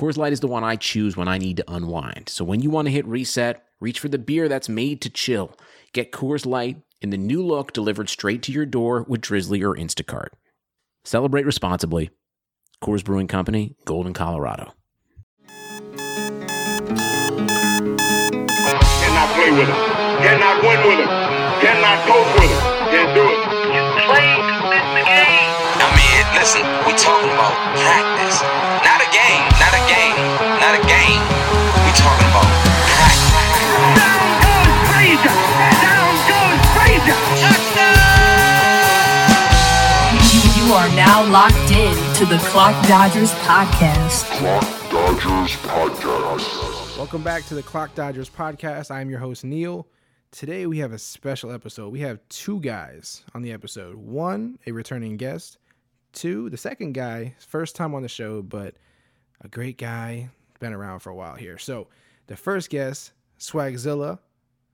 Coors Light is the one I choose when I need to unwind. So when you want to hit reset, reach for the beer that's made to chill. Get Coors Light in the new look delivered straight to your door with Drizzly or Instacart. Celebrate responsibly. Coors Brewing Company, Golden, Colorado. Cannot play with him. Cannot win with him. Cannot coach with him. Can't do it. play to the game. I mean, listen, we talking about practice. Not a game, not a game, not a game. We talking about. Down goes Frazier. Down goes Frazier. You, you are now locked in to the Clock Dodgers podcast. Clock Dodgers Podcast. Welcome back to the Clock Dodgers podcast. I'm your host, Neil. Today we have a special episode. We have two guys on the episode. One, a returning guest. Two, the second guy, first time on the show, but a great guy, been around for a while here. So the first guest, Swagzilla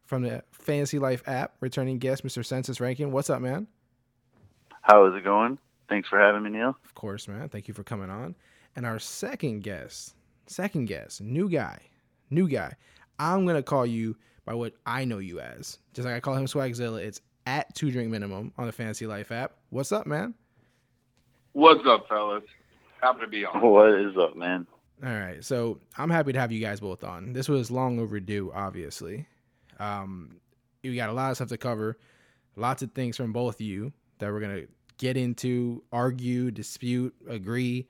from the Fantasy Life app, returning guest, Mr. Census Rankin. What's up, man? How is it going? Thanks for having me, Neil. Of course, man. Thank you for coming on. And our second guest, second guest, new guy, new guy. I'm gonna call you by what I know you as. Just like I call him Swagzilla. It's at two drink minimum on the Fantasy Life app. What's up, man? What's up, fellas? Happy to be on. What is up, man? All right, so I'm happy to have you guys both on. This was long overdue, obviously. Um, we got a lot of stuff to cover, lots of things from both of you that we're gonna get into, argue, dispute, agree,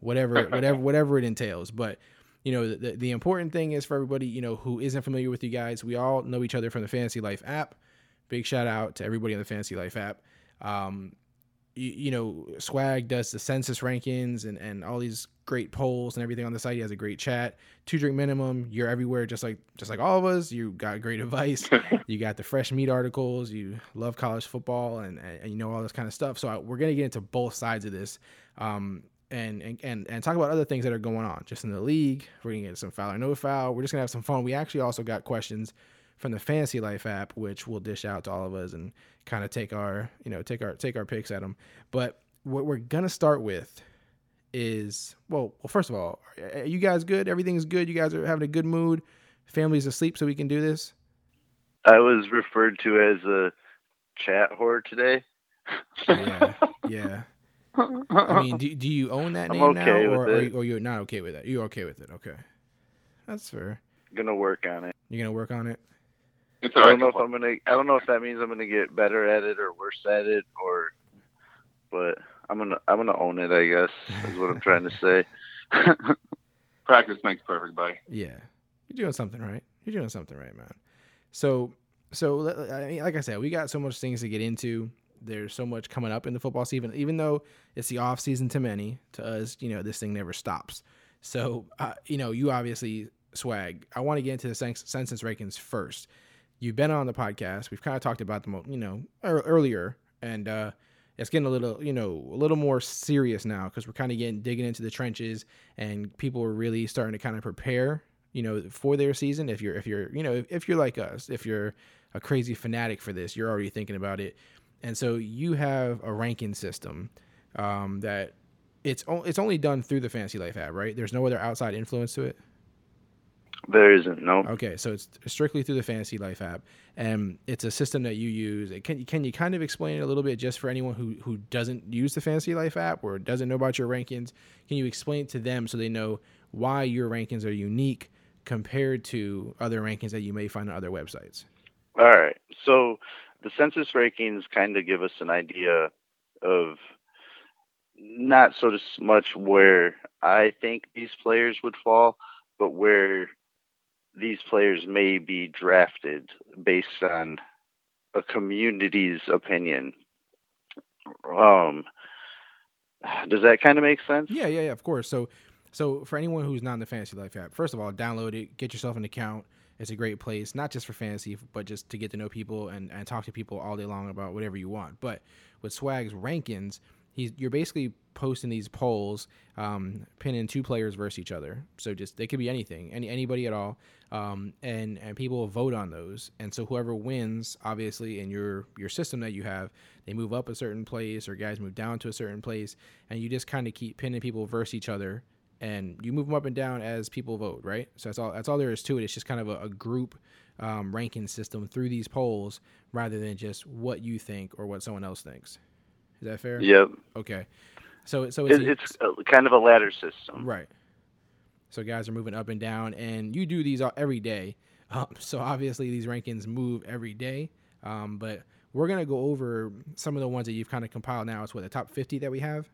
whatever, whatever, whatever it entails. But you know, the, the important thing is for everybody, you know, who isn't familiar with you guys, we all know each other from the Fantasy Life app. Big shout out to everybody on the Fantasy Life app. Um, you, you know, Swag does the census rankings and, and all these great polls and everything on the site. He has a great chat. Two drink minimum. You're everywhere, just like just like all of us. You got great advice. you got the fresh meat articles. You love college football and, and, you know all this kind of stuff. So I, we're gonna get into both sides of this. Um, and, and and and talk about other things that are going on just in the league. We're gonna get some foul or no foul. We're just gonna have some fun. We actually also got questions from the Fantasy Life app, which we'll dish out to all of us and kind of take our you know take our take our picks at them. But what we're gonna start with is well, well first of all, are you guys good? Everything's good. You guys are having a good mood. Family's asleep, so we can do this. I was referred to as a chat whore today. Yeah, yeah. I mean, do, do you own that name now, okay with or, or, or you're not okay with it? You're okay with it. Okay, that's fair. Gonna work on it. You're gonna work on it. It's I don't know right. if I'm gonna. I don't know if that means I'm gonna get better at it or worse at it, or. But I'm gonna. I'm gonna own it. I guess is what I'm trying to say. Practice makes perfect, buddy. Yeah, you're doing something right. You're doing something right, man. So, so I mean, like I said, we got so much things to get into. There's so much coming up in the football season. Even though it's the off season to many, to us, you know, this thing never stops. So, uh, you know, you obviously swag. I want to get into the cens- census rankings first. You've been on the podcast. We've kind of talked about them, you know, earlier, and uh, it's getting a little, you know, a little more serious now because we're kind of getting digging into the trenches, and people are really starting to kind of prepare, you know, for their season. If you're, if you're, you know, if, if you're like us, if you're a crazy fanatic for this, you're already thinking about it, and so you have a ranking system um, that it's o- it's only done through the Fantasy Life app, right? There's no other outside influence to it. There isn't. No. Okay, so it's strictly through the Fantasy Life app, and it's a system that you use. Can can you kind of explain it a little bit, just for anyone who who doesn't use the Fantasy Life app or doesn't know about your rankings? Can you explain it to them so they know why your rankings are unique compared to other rankings that you may find on other websites? All right. So the census rankings kind of give us an idea of not so much where I think these players would fall, but where these players may be drafted based on a community's opinion. Um, does that kind of make sense? Yeah, yeah, yeah. Of course. So, so for anyone who's not in the Fantasy Life app, first of all, download it, get yourself an account. It's a great place, not just for fantasy, but just to get to know people and, and talk to people all day long about whatever you want. But with Swag's rankings, he's you're basically posting these polls, um, pinning two players versus each other. So just they could be anything, any anybody at all, um, and and people vote on those. And so whoever wins, obviously, in your your system that you have, they move up a certain place or guys move down to a certain place, and you just kind of keep pinning people versus each other and you move them up and down as people vote, right? So that's all. That's all there is to it. It's just kind of a, a group um, ranking system through these polls, rather than just what you think or what someone else thinks. Is that fair? Yep. Okay. So so it's, It, it's a, kind of a ladder system. right. So guys are moving up and down, and you do these all- every day. Um, so obviously these rankings move every day. Um, but we're gonna go over some of the ones that you've kind of compiled now. It's what the top fifty that we have.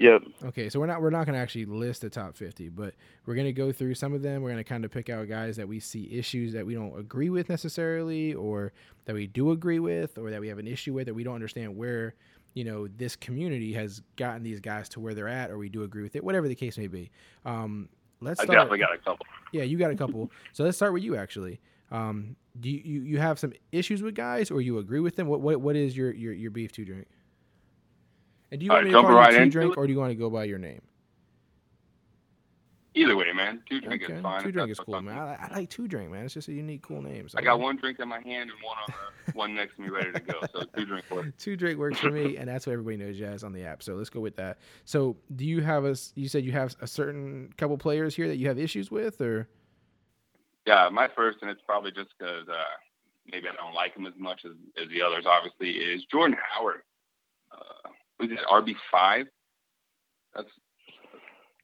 Yep. Okay, so we're not we're not gonna actually list the top fifty, but we're gonna go through some of them. We're gonna kind of pick out guys that we see issues that we don't agree with necessarily, or that we do agree with, or that we have an issue with, that we don't understand where you know this community has gotten these guys to where they're at, or we do agree with it, whatever the case may be. Um, let's I start. definitely got a couple. Yeah, you got a couple. so let's start with you actually. Um, do you, you you have some issues with guys, or you agree with them? What what what is your your, your beef to drink? And do you want right, me to call jumping you two drink, or do you want to go by your name? Either way, man. Two drink Okay, is fine. two drink is cool, man. I, I like two drink, man. It's just a unique, cool name. So I got one drink in my hand and one on the one next to me ready to go. So two drink works. Two drink works for me, and that's what everybody knows Jazz on the app. So let's go with that. So do you have a? You said you have a certain couple players here that you have issues with, or Yeah, my first, and it's probably just because uh, maybe I don't like him as much as, as the others. Obviously, is Jordan Howard. Uh, was it RB five? That's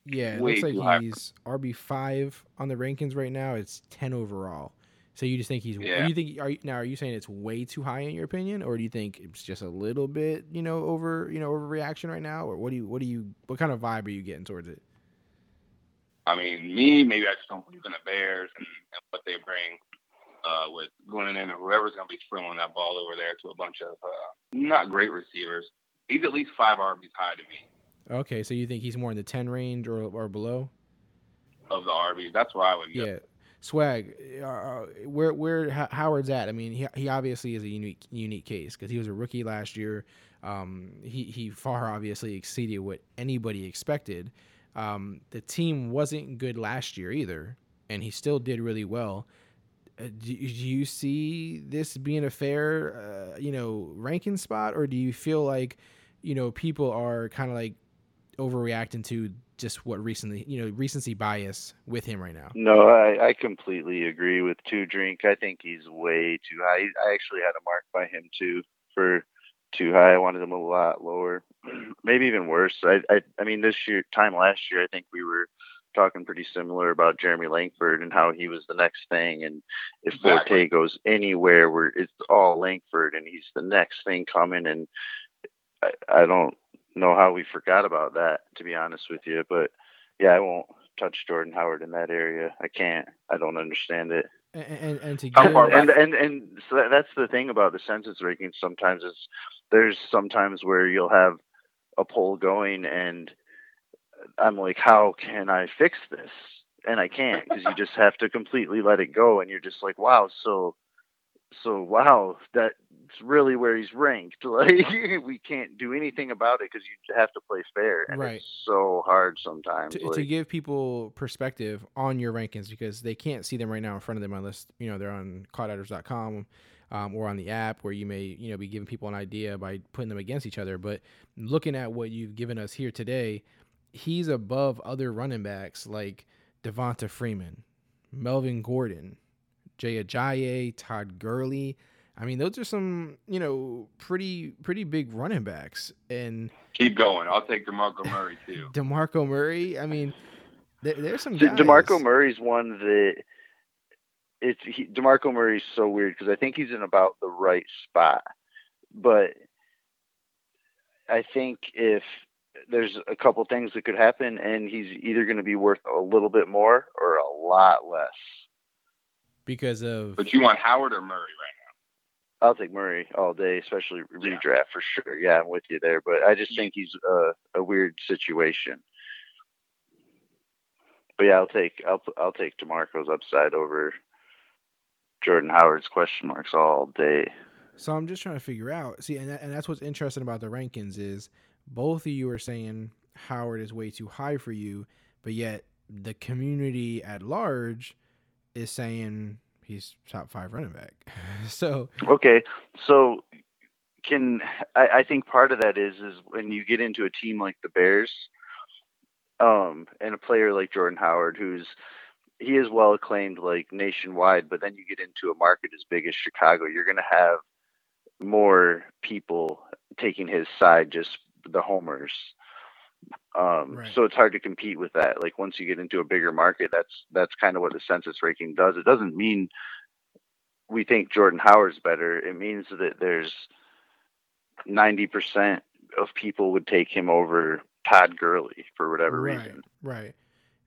yeah, it looks like high. he's RB five on the rankings right now. It's ten overall. So you just think he's? Yeah. You think are you, now? Are you saying it's way too high in your opinion, or do you think it's just a little bit, you know, over, you know, overreaction right now, or what do you, what do you, what kind of vibe are you getting towards it? I mean, me, maybe I just don't believe in the Bears and, and what they bring uh, with going in and whoever's going to be throwing that ball over there to a bunch of uh, not great receivers. He's at least five RBs high to me Okay, so you think he's more in the ten range or or below? of the RBs. That's where I would go. Yeah, swag. Uh, where where Howard's at? I mean, he he obviously is a unique unique case because he was a rookie last year. Um, he he far obviously exceeded what anybody expected. Um, the team wasn't good last year either, and he still did really well. Uh, do, do you see this being a fair, uh, you know, ranking spot, or do you feel like, you know, people are kind of like overreacting to just what recently, you know, recency bias with him right now? No, I, I completely agree with two drink. I think he's way too high. I actually had a mark by him too for too high. I wanted him a lot lower, maybe even worse. I, I, I mean, this year, time last year, I think we were talking pretty similar about Jeremy Langford and how he was the next thing. And if Exactly. Forte goes anywhere, where it's all Langford and he's the next thing coming. And I, I don't know how we forgot about that, to be honest with you. But yeah, I won't touch Jordan Howard in that area. I can't. I don't understand it. And and, and to get far And and and so that, that's the thing about the census rankings. Sometimes is there's sometimes where you'll have a poll going, and I'm like, how can I fix this? And I can't because you just have to completely let it go, and you're just like, wow, so so wow, that's really where he's ranked. Like we can't do anything about it because you have to play fair, and Right. it's so hard sometimes. to, like, to give people perspective on your rankings because they can't see them right now in front of them unless you know they're on clockdodgers.com um, or on the app where you may you know be giving people an idea by putting them against each other but looking at what you've given us here today he's above other running backs like devonta freeman melvin gordon jay ajayi todd gurley i mean those are some you know pretty pretty big running backs and Keep going. I'll take DeMarco Murray too. demarco murray i mean there, there's some De- guys. DeMarco Murray's one that it's he, DeMarco Murray's so weird because I think he's in about the right spot, but I think if there's a couple things that could happen, and he's either going to be worth a little bit more or a lot less. Because of But you want Howard or Murray right now? I'll take Murray all day, especially Yeah. redraft for sure. Yeah, I'm with you there, but I just think he's a, a weird situation. But yeah, I'll take I'll I'll take Demarco's upside over Jordan Howard's question marks all day. So I'm just trying to figure out. See, and that, and that's what's interesting about the rankings is both of you are saying Howard is way too high for you, but yet the community at large is saying he's top five running back. so Okay, so can I, I think part of that is is when you get into a team like the Bears, um, and a player like Jordan Howard, who's he is well acclaimed like nationwide, but then you get into a market as big as Chicago, you're gonna have more people taking his side, just the homers. Um, Right. So it's hard to compete with that. Like once you get into a bigger market, that's that's kind of what the census ranking does. It doesn't mean we think Jordan Howard's better. It means that there's ninety percent of people would take him over Todd Gurley for whatever right, reason. right,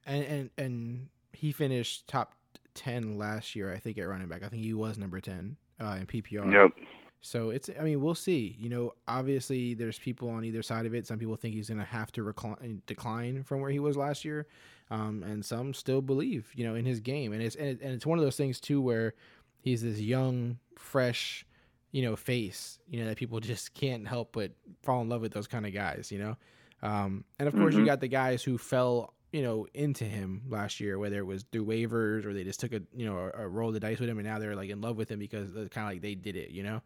and and and he finished top ten last year, I think, at running back. I think he was number ten uh, in PPR. Yep. So it's, I mean, we'll see. You know, obviously there's people on either side of it. Some people think he's going to have to recline, decline from where he was last year, um, and some still believe, you know, in his game. And it's and, it, and it's one of those things too where he's this young, fresh, you know, face, you know, that people just can't help but fall in love with those kind of guys, you know. Um, and of course, you Mhm. got the guys who fell, you know, into him last year, whether it was through waivers or they just took a, you know, a, a roll of the dice with him, and now they're like in love with him because it's kind of like they did it, you know.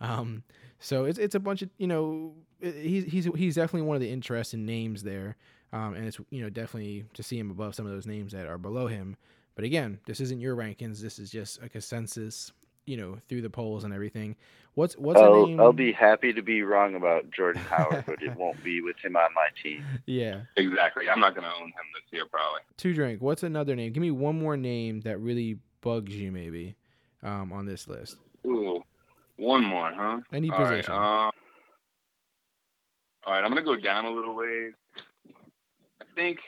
Um, so it's it's a bunch of you know he's he's he's definitely one of the interesting names there, um, and it's you know definitely to see him above some of those names that are below him. But again, this isn't your rankings. This is just a consensus, you know, through the polls and everything. What's what's a I'll, name? I'll be happy to be wrong about Jordan Howard, but it won't be with him on my team. yeah. Exactly. I'm not gonna own him this year probably. Two drink. What's another name? Give me one more name that really bugs you, maybe, um, on this list. Ooh, one more, huh? Any All right, position. um, all right, I'm gonna go down a little ways. I think,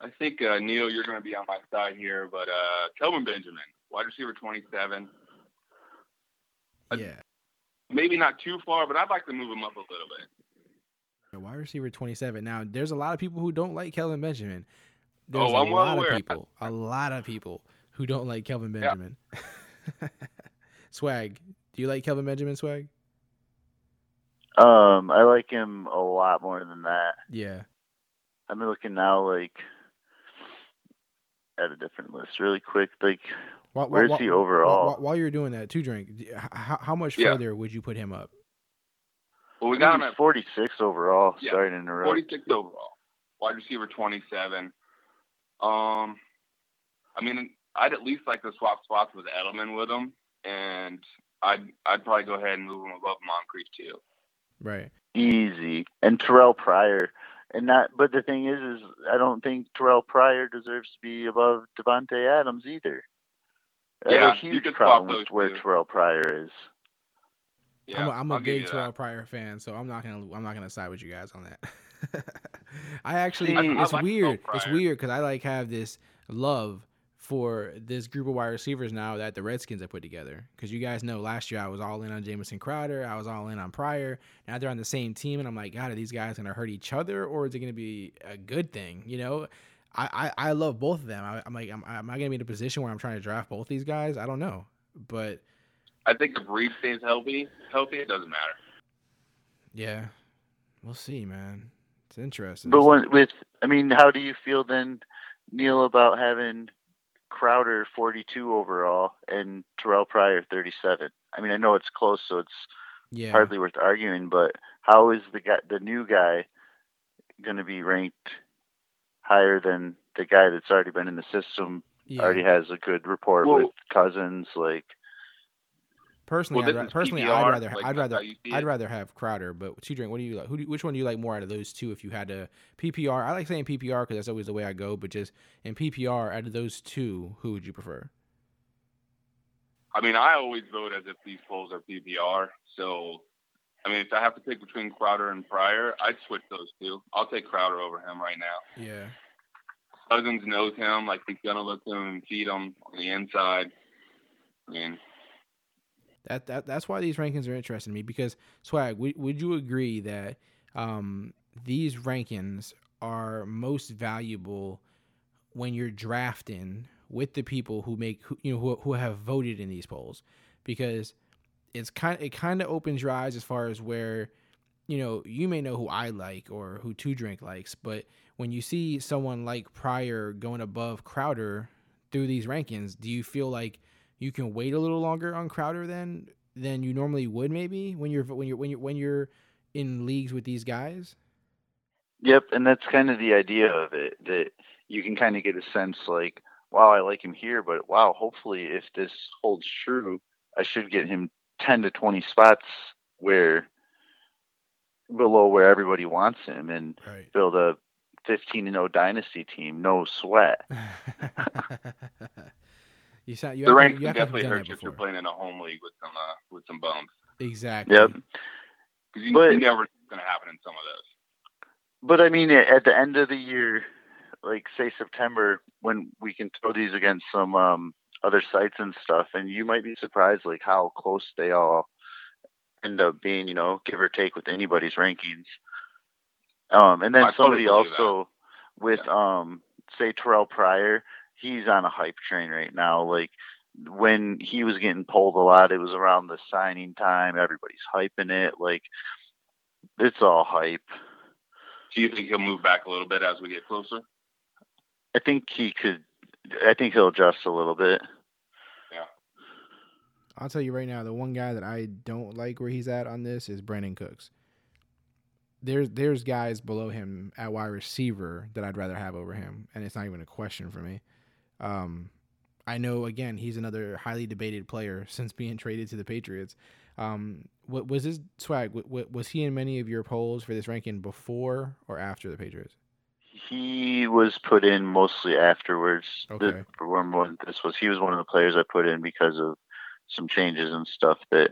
I think uh, Neil, you're gonna be on my side here, but uh, Kelvin Benjamin, wide receiver 27, I- yeah. maybe not too far, but I'd like to move him up a little bit. Wide receiver 27. Now, there's a lot of people who don't like Kelvin Benjamin. There's Oh, a I'm lot aware. of people, a lot of people who don't like Kelvin Yeah. Benjamin. Swag, do you like Kelvin Benjamin, Swag? Um, I like him a lot more than that. Yeah. I'm looking now, like at a different list, really quick. Like, While, where's he overall? While, while you're doing that, two drink, how, how much Yeah. further would you put him up? Well, we I got him at 46 overall, Yeah, starting in a row. 46 overall, wide receiver 27. Um, I mean, I'd at least like to swap spots with Edelman with him, and I'd I'd probably go ahead and move him above Moncrief too. Right. Easy. And Terrelle Pryor. And that, but the thing is, is I don't think Terrelle Pryor deserves to be above Davante Adams either. I have Yeah, a huge could problem with where two. Terrelle Pryor is. Yeah, I'm a, I'm a I'll give big. Terrelle Pryor fan, so I'm not gonna I'm not gonna side with you guys on that. I actually, See, I it's like weird. Terrelle It's weird because I like have this love for this group of wide receivers now that the Redskins have put together. Because you guys know last year I was all in on Jamison Crowder, I was all in on Pryor. Now they're on the same team, and I'm like, God, are these guys gonna hurt each other, or is it gonna be a good thing? You know. I, I, I love both of them. I, I'm like, am, am I gonna be in a position where I'm trying to draft both these guys? I don't know, but I think if Reed stays healthy, healthy, it doesn't matter. Yeah, we'll see, man. It's interesting. But when, with, I mean, how do you feel then, Neil, about having Crowder 42 overall and Terrelle Pryor 37? I mean, I know it's close, so it's yeah, hardly worth arguing. But how is the guy, the new guy, going to be ranked higher than the guy that's already been in the system? yeah. Already has a good report Well- with Cousins. Like, personally, Well, I'd, ra- personally, PPR, I'd rather, like, I'd rather, how you see I'd rather have Crowder. But two drink. What do you like? Who do, which one do you like more out of those two? If you had to PPR, I like saying PPR because that's always the way I go. But just in PPR, out of those two, who would you prefer? I mean, I always vote as if these polls are PPR. So, I mean, if I have to pick between Crowder and Pryor, I'd switch those two. I'll take Crowder over him right now. Yeah, Cousins knows him, like he's gonna look to him and feed him on the inside. I mean, that that that's why these rankings are interesting to me because swag. Would, would you agree that um, these rankings are most valuable when you're drafting with the people who make who, you know who, who have voted in these polls because it's kind it kind of opens your eyes as far as where you know you may know who I like or who Two Drink likes, but when you see someone like Pryor going above Crowder through these rankings, do you feel like you can wait a little longer on Crowder than than you normally would maybe when you're when you're when you're when you're in leagues with these guys? Yep, and that's kind of the idea of it that you can kind of get a sense like, wow, I like him here, but wow, hopefully if this holds true, I should get him 10 to 20 spots where below where everybody wants him and Right. build a 15 and 0 dynasty team, no sweat. you sound you the have, ranks you can have to have definitely done hurt that you if you're playing in a home league with some uh, with some bums. Exactly. Yep. Because you, But- you never know what's going to happen in some of those. But I mean, at the end of the year, like say September, when we can throw these against some um, other sites and stuff, and you might be surprised like how close they all end up being. You know, give or take with anybody's rankings. Um, and then I totally somebody believe that. also with um, say Terrelle Pryor, he's on a hype train right now. Like when he was getting pulled a lot, it was around the signing time. Everybody's hyping it. Like it's all hype. Do you think he'll move back a little bit as we get closer? I think he could. I think he'll adjust a little bit. Yeah. I'll tell you right now, the one guy that I don't like where he's at on this is Brandin Cooks. There's there's guys below him at wide receiver that I'd rather have over him, and it's not even a question for me. Um, I know again he's another highly debated player since being traded to the Patriots. Um, what was his swag? Wa- wa- was he in many of your polls for this ranking before or after the Patriots? He was put in mostly afterwards. Okay. The, when this was, he was one of the players I put in because of some changes and stuff that.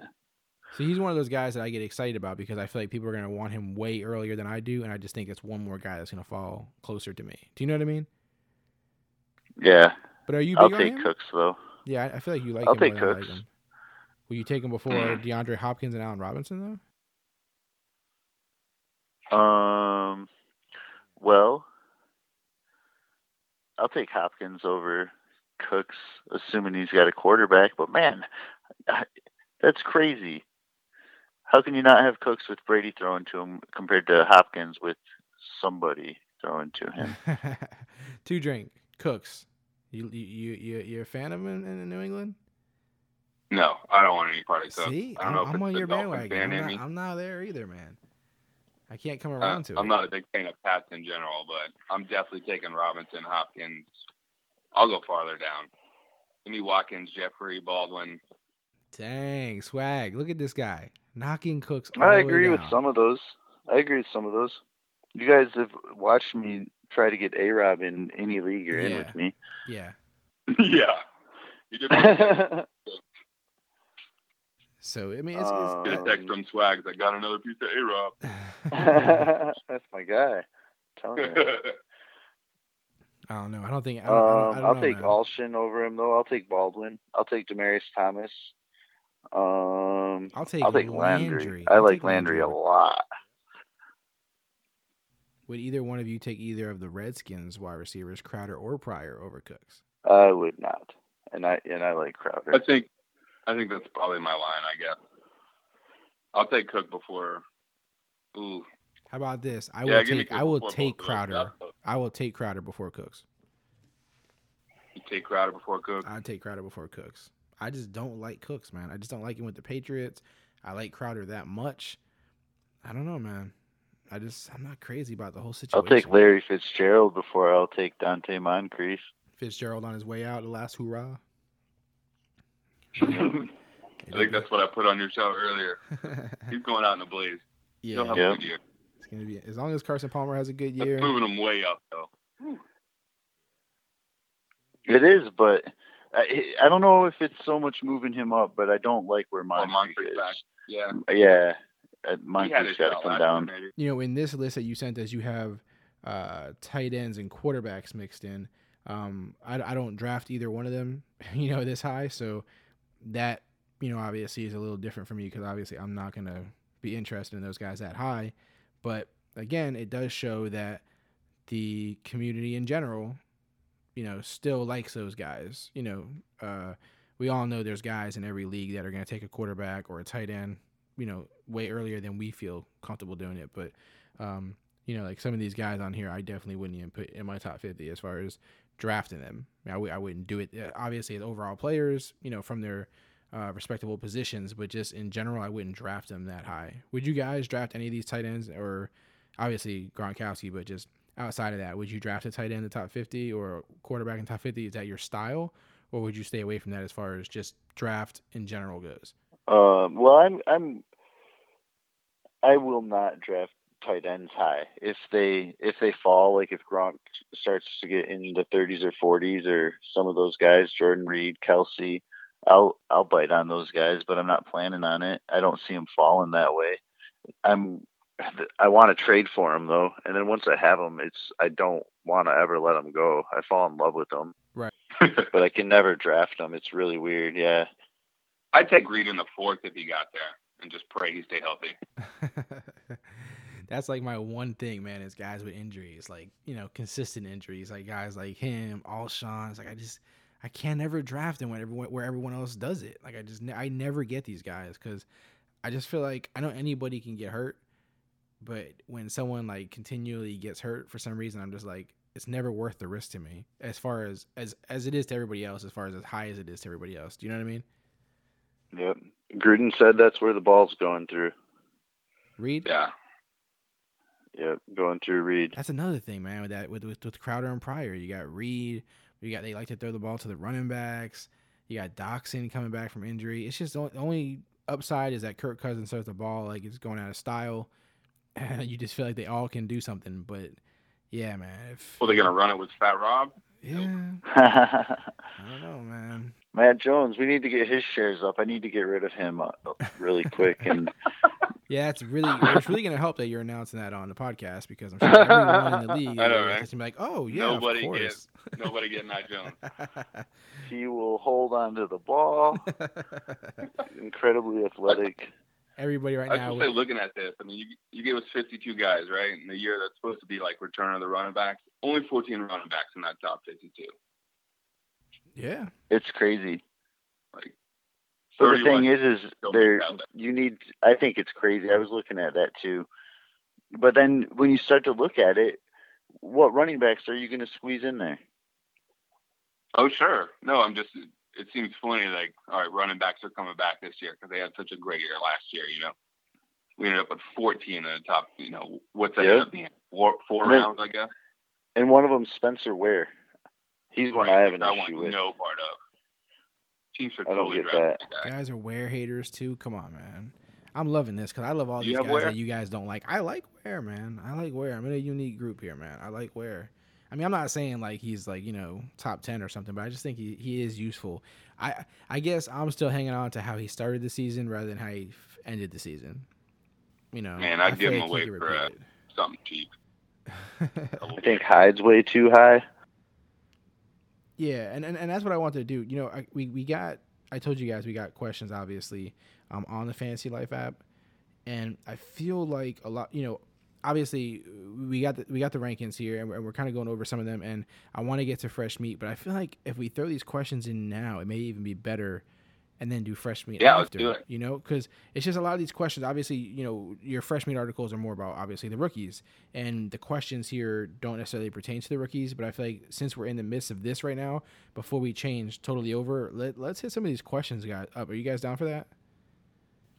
So he's one of those guys that I get excited about because I feel like people are going to want him way earlier than I do, and I just think it's one more guy that's going to fall closer to me. Do you know what I mean? Yeah, But are you I'll take? Cooks though. Yeah, I- feel like you like I'll him take more than I like Cooks. him. Will you take him before DeAndre Hopkins and Allen Robinson though? Um, well, I'll take Hopkins over Cooks, assuming he's got a quarterback. But man, that's crazy. How can you not have Cooks with Brady throwing to him compared to Hopkins with somebody throwing to him? Two drink Cooks. You you you you you're a fan of him in, in New England? No, I don't want any part of Cook. See, I don't I'm, know if I'm on your bandwagon. I'm not. I'm not there either, man. I can't come Uh, around to it. I'm not a big fan of Pats in general, but I'm definitely taking Robinson, Hopkins. I'll go farther down. Jimmy Watkins, Jeffery, Baldwin. Dang swag! Look at this guy knocking Cooks. all I the way agree with some of those. I agree with some of those. You guys have watched me try to get A Rob in any league you're in with me. Yeah. yeah. You did So I mean, it's, Um, get a text from Swags. I got another piece of A-Rob. That's my guy. Tell me. I don't know. I don't think. I don't, I don't, I Um, don't I'll know, take man. Alshon over him though. I'll take Baldwin. I'll take Demaryius Thomas. Um, I'll take I'll take Landry. Landry. I like take Landry a lot. Would either one of you take either of the Redskins wide receivers, Crowder or Pryor, over Cooks? I would not, and I and I like Crowder. I Crowder. think I think that's probably my line, I guess. I'll take Cook before Ooh. How about this? I Yeah, will take. I will take both of those. Crowder. I will take Crowder before Cooks. You take Crowder before Cook. I'd take Crowder before Cooks. I just don't like Cooks, man. I just don't like him with the Patriots. I like Crowder that much. I don't know, man. I just I'm not crazy about the whole situation. I'll take Larry Fitzgerald before I'll take Donte Moncrief. Fitzgerald on his way out, the last hurrah. I think that's what I put on your show earlier. He's going out in a blaze. He'll yeah. have Yeah. a good year. It's gonna be as long as Carson Palmer has a good That's year. moving him way up, though. It is, but I, I don't know if it's so much moving him up, but I don't like where Oh, Moncrief Moncrief is. back. Yeah. Yeah, He had Moncrief's his got to come down. year, maybe. you know, in this list that you sent us, you have uh, tight ends and quarterbacks mixed in. Um, I, I don't draft either one of them, you know, this high. So that, you know, obviously is a little different for me because obviously I'm not going to be interested in those guys that high. But again, it does show that the community in general you know, still likes those guys. You know, uh, we all know there's guys in every league that are going to take a quarterback or a tight end, you know, way earlier than we feel comfortable doing it. But, um, you know, like some of these guys on here, I definitely wouldn't even put in my top 50 as far as drafting them. I w- I wouldn't do it, uh, obviously, as overall players, you know, from their uh, respectable positions, but just in general, I wouldn't draft them that high. Would you guys draft any of these tight ends or obviously Gronkowski, but just outside of that, would you draft a tight end in the top 50 or quarterback in top 50? Is that your style? Or would you stay away from that as far as just draft in general goes? Um, well, I'm I'm I will not draft tight ends high. If they if they fall like if Gronk starts to get in the 30s or 40s or some of those guys Jordan Reed Kelce I'll I'll bite on those guys but I'm not planning on it. I don't see them falling that way. I'm I want to trade for them though. And then once I have them it's I don't want to ever let them go. I fall in love with them Right. but I can never draft them it's really weird. Yeah I'd take Reed in the fourth if he got there and just pray he stay healthy. That's like my one thing, man, is guys with injuries, like, you know, consistent injuries, like guys like him, Alshon. It's like, I just, I can't ever draft him when everyone, where everyone else does it. Like, I just, I never get these guys because I just feel like I know anybody can get hurt, but when someone like continually gets hurt for some reason, I'm just like, it's never worth the risk to me as far as, as, as it is to everybody else, as far as as high as it is to everybody else. Do you know what I mean? Yep Gruden said that's where the ball's going through Reed? Yeah. Yep, going through Reed. That's another thing, man. With that, with, with with Crowder and Pryor, you got Reed. You got they like to throw the ball to the running backs. You got Doctson coming back from injury. It's just the only upside is that Kirk Cousins throws the ball like it's going out of style. And you just feel like they all can do something. But yeah, man. If, Well, they're gonna run it with Fat Rob. yeah, I don't know, man. Matt Jones, we need to get his shares up. I need to get rid of him uh, really quick. And Yeah, it's really it's really gonna help that you're announcing that on the podcast because I'm sure everyone in the league I know, is right? gonna be like, oh yeah, Nobody of course. gets nobody getting Matt Jones. he will hold on to the ball. Incredibly athletic. Everybody right I now. was just looking at this, I mean, you you gave us 52 guys, right? In the year that's supposed to be like return of the running backs, only 14 running backs in that top 52. Yeah. It's crazy. Like, But the thing is, is there you need. I think it's crazy. I was looking at that too. But then when you start to look at it, what running backs are you going to squeeze in there? Oh, sure. No, I'm just. It seems funny. Like, all right, running backs are coming back this year because they had such a great year last year. You know, we ended up with 14 in the top. You know, what's that Yeah. end up being? Four, four And then- rounds, I guess. And one of them, Spencer Ware. He's one I have an I issue want with. no part of. Teams should I don't totally get draft that. Guys are Ware haters too. Come on, man. I'm loving this because I love all these guys Ware? that you guys don't like. I like Ware, man. I like Ware. I'm in a unique group here, man. I like Ware. I mean, I'm not saying like he's like you know top ten or something, but I just think he, he is useful. I I guess I'm still hanging on to how he started the season rather than how he f- ended the season. You know, Man, I'd I give him like he away for, uh, Something cheap. I think Hyde's way too high. Yeah, and, and, and that's what I wanted to do. You know, I, we we got I told you guys we got questions obviously um, on the Fantasy Life app, and I feel like a lot. You know, obviously we got the, we got the rankings here, and we're, and we're kind of going over some of them. And I want to get to fresh meat, but I feel like if we throw these questions in now, it may even be better. And then do fresh meat Yeah, let's do it. you know, because it's just a lot of these questions. Obviously, you know, your fresh meat articles are more about obviously the rookies, and the questions here don't necessarily pertain to the rookies. But I feel like since we're in the midst of this right now, before we change totally over, let, let's hit some of these questions guys up. Are you guys down for that?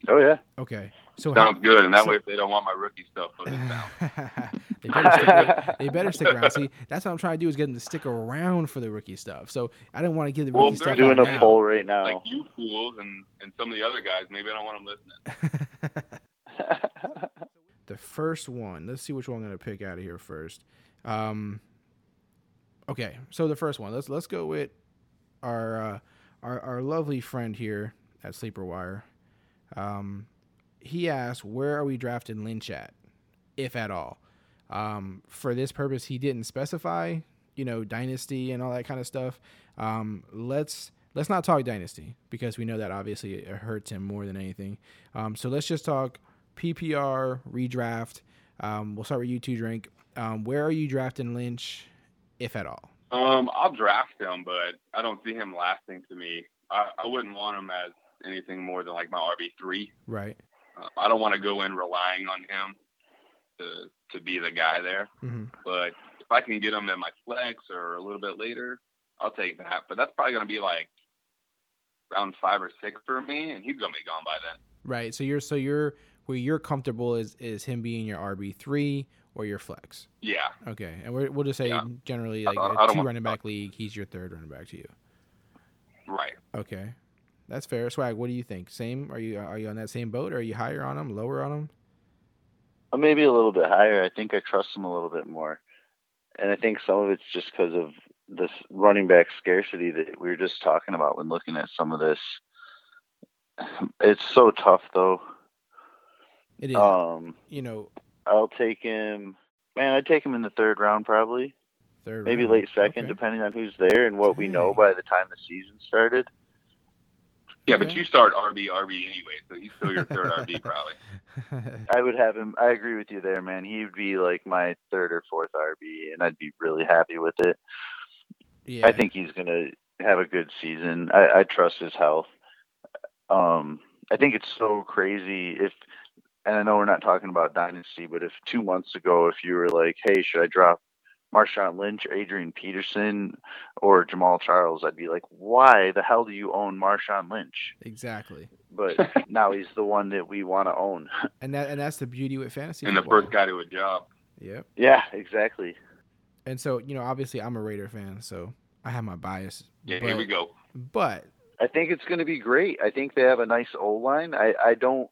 Oh yeah. Okay, so Sounds good. And that so- way, if they don't want my rookie stuff, put it down. They, better stick around. they better stick around. See, that's what I'm trying to do is get them to stick around for the rookie stuff. So I don't want to give the Well, rookie they're stuff Doing out a now. poll right now. Like you fools and, and some of the other guys, maybe I don't want them listening. the first one. Let's see which one I'm gonna pick out of here first. Um, okay, so the first one. Let's let's go with our uh, our our lovely friend here at Sleeper Wire. Um, he asked, "Where are we drafting Lynch at, if at all?" Um, for this purpose, he didn't specify, you know, dynasty and all that kind of stuff. Um, let's let's not talk dynasty because we know that obviously it hurts him more than anything. Um, so let's just talk PPR redraft. Um, we'll start with you two, drink. Um, where are you drafting Lynch, if at all? Um, I'll draft him, but I don't see him lasting to me. I, I wouldn't want him as anything more than like my RB three. Right. Uh, I don't want to go in relying on him to to be the guy there. hmm But if I can get him in my flex or a little bit later, I'll take that. But that's probably going to be like round five or six for me, and he's going to be gone by then. Right. So you're so you're where you're comfortable is is him being your RB three or your flex. Yeah, Okay, and we're, we'll just say Yeah. generally like don't- a I don't two running back league, he's your third running back to you. right. Okay, that's fair. Swag, what do you think? Same? Are you are you on that same boat? Or are you higher on him, lower on him? Maybe a little bit higher. I think I trust him a little bit more, and I think some of it's just because of this running back scarcity that we were just talking about when looking at some of this. It's so tough though. It is. Um, you know, I'll take him. Man, I'd take him in the third round probably, third. maybe round. late second, Okay. depending on who's there and what we know by the time the season started. Yeah, but you start RB RB anyway, so he's still your third RB probably. I would have him. I agree with you there, man. He would be like my third or fourth RB, and I'd be really happy with it. yeah. I think he's gonna have a good season. I, I trust his health. Um, I think it's so crazy if, and I know we're not talking about dynasty, but if two months ago, if you were like, "Hey, should I drop Marshawn Lynch, Adrian Peterson, or Jamaal Charles?" I'd be like, "Why the hell do you own Marshawn Lynch?" exactly. But now he's the one that we want to own. And that and that's the beauty with fantasy. and the football. first guy to a job. Yep. yeah, exactly. And so you know, obviously, I'm a Raider fan, so I have my bias. Yeah, but, here we go. But I think it's going to be great. I think they have a nice O line. I, I don't.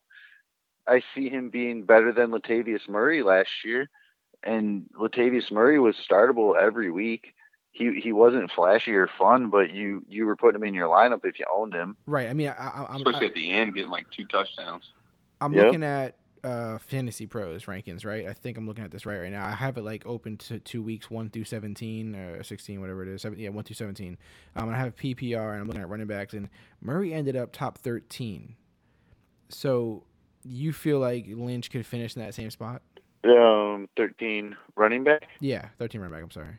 I see him being better than Latavius Murray last year, and Latavius Murray was startable every week. He he wasn't flashy or fun, but you you were putting him in your lineup if you owned him. right. I mean, I, I, I'm Especially I, at the end, getting like two touchdowns. I'm Yep. looking at uh fantasy pros rankings, right? I think I'm looking at this right right now. I have it like open to two weeks, one through seventeen or sixteen, whatever it is. Seven, yeah, one through seventeen. Um, and I have PPR, and I'm looking at running backs, and Murray ended up top thirteen. So you feel like Lynch could finish in that same spot? Um, thirteen running back. Yeah, thirteen running back. I'm sorry.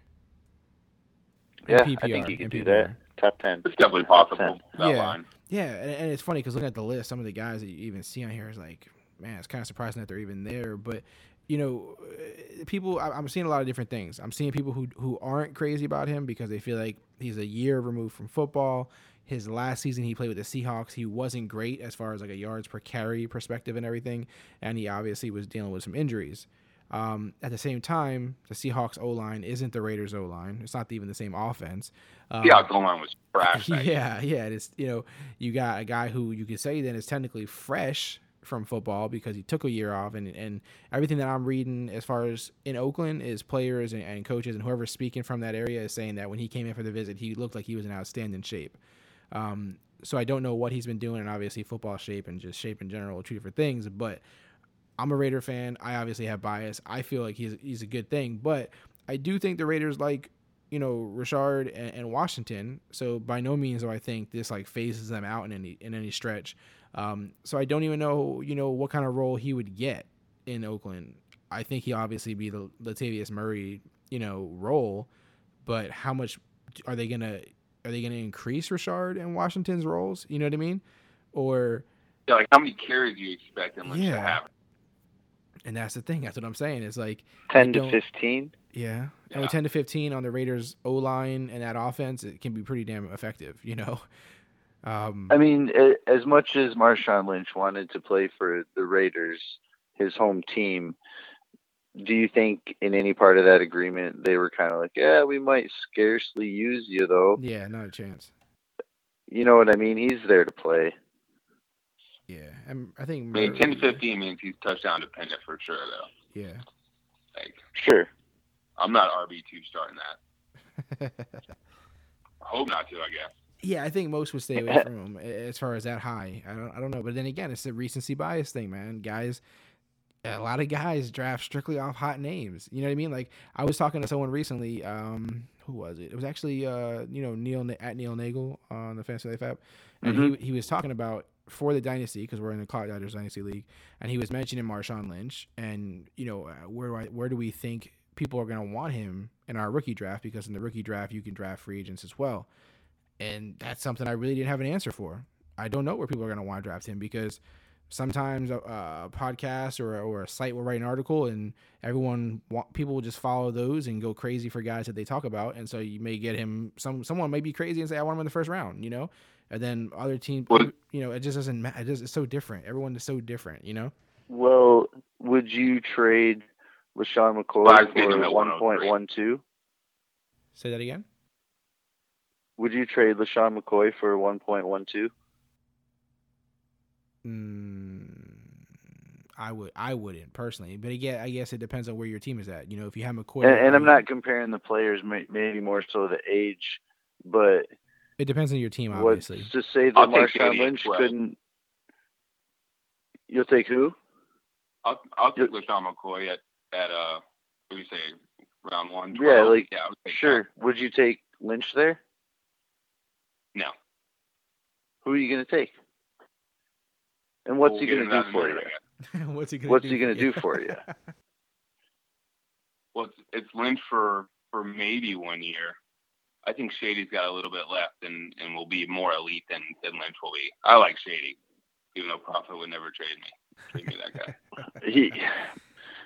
In Yeah, I think he in could do that. Top ten. It's definitely possible. Ten. That Yeah. line. Yeah, and, and it's funny because looking at the list, some of the guys that you even see on here is like, man, it's kind of surprising that they're even there. But you know, uh, people, I- I'm seeing a lot of different things. I'm seeing people who who aren't crazy about him because they feel like he's a year removed from football. His last season he played with the Seahawks, he wasn't great as far as like a yards per carry perspective and everything, and he obviously was dealing with some injuries. Um, at the same time, the Seahawks O line isn't the Raiders O line. It's not even the same offense. Um, Yeah, goal line was trash. yeah, yeah. It's you know, you got a guy who you could say then is technically fresh from football because he took a year off and and everything that I'm reading as far as in Oakland is players and, and coaches and whoever's speaking from that area is saying that when he came in for the visit he looked like he was in outstanding shape. Um, so I don't know what he's been doing and obviously football shape and just shape in general two different things, but I'm a Raider fan. I obviously have bias. I feel like he's he's a good thing, but I do think the Raiders like you know Richard and, and Washington. So by no means do I think this like phases them out in any in any stretch. Um, so I don't even know you know what kind of role he would get in Oakland. I think he obviously be the Latavius Murray you know role, but how much are they gonna are they gonna increase Richard and Washington's roles? You know what I mean? Or Yeah, like how many carries do you expect him Yeah. to have? and that's the thing. That's what I'm saying. It's like Ten to fifteen. Yeah. And with 10 to 15 on the Raiders O line and that offense, it can be pretty damn effective, you know? Um, I mean, as much as Marshawn Lynch wanted to play for the Raiders, his home team, do you think in any part of that agreement they were kind of like, yeah, we might scarcely use you though? yeah, not a chance. You know what I mean? He's there to play. Yeah. And I think, I mean, ten to fifteen means he's touchdown dependent for sure, though. Yeah. Like Sure. I'm not RB two starting that. I hope not to, I guess. yeah, I think most would stay away from him as far as that high. I don't, I don't know. But then again, it's a recency bias thing, man. Guys, a lot of guys draft strictly off hot names. You know what I mean? Like I was talking to someone recently. Um, who was it? It was actually uh, you know, Neil at Neil Nagel on the Fantasy Life app, and he he was talking about for the dynasty because we're in the Clock Dodgers dynasty league, and he was mentioning Marshawn Lynch, and you know, uh, where do I where do we think people are going to want him in our rookie draft because in the rookie draft you can draft free agents as well. And that's something I really didn't have an answer for. I don't know where people are going to want to draft him because sometimes a, a podcast or, or a site will write an article and everyone want, people will just follow those and go crazy for guys that they talk about. And so you may get him some someone may be crazy and say I want him in the first round you know? And then other teams What- you know it just doesn't matter it just, it's so different. Everyone is so different you know? Well, would you trade LeSean McCoy Well, for at 1.12? say that again? Would you trade LeSean McCoy for 1.12? Mm, I would I wouldn't personally, but again, I guess it depends on where your team is at. You know, if you have McCoy, And, and I'm not comparing the players, maybe more so the age, but It depends on your team, what's obviously. to say that I'll take Marshawn Lynch 12. couldn't? You'll take who? I'll I'll take LeSean McCoy at at uh what do you say round one? Yeah, like, yeah, I would take Sure. Would you take Lynch there? No. Who are you going to take? And what's We'll he going to do that in a for you? What's he gonna What's do he for gonna do for you? Well, it's, it's Lynch for for maybe one year. I think Shady's got a little bit left and and will be more elite than than Lynch will be. I like Shady, even though Prophet would never trade me. Trade me that guy. He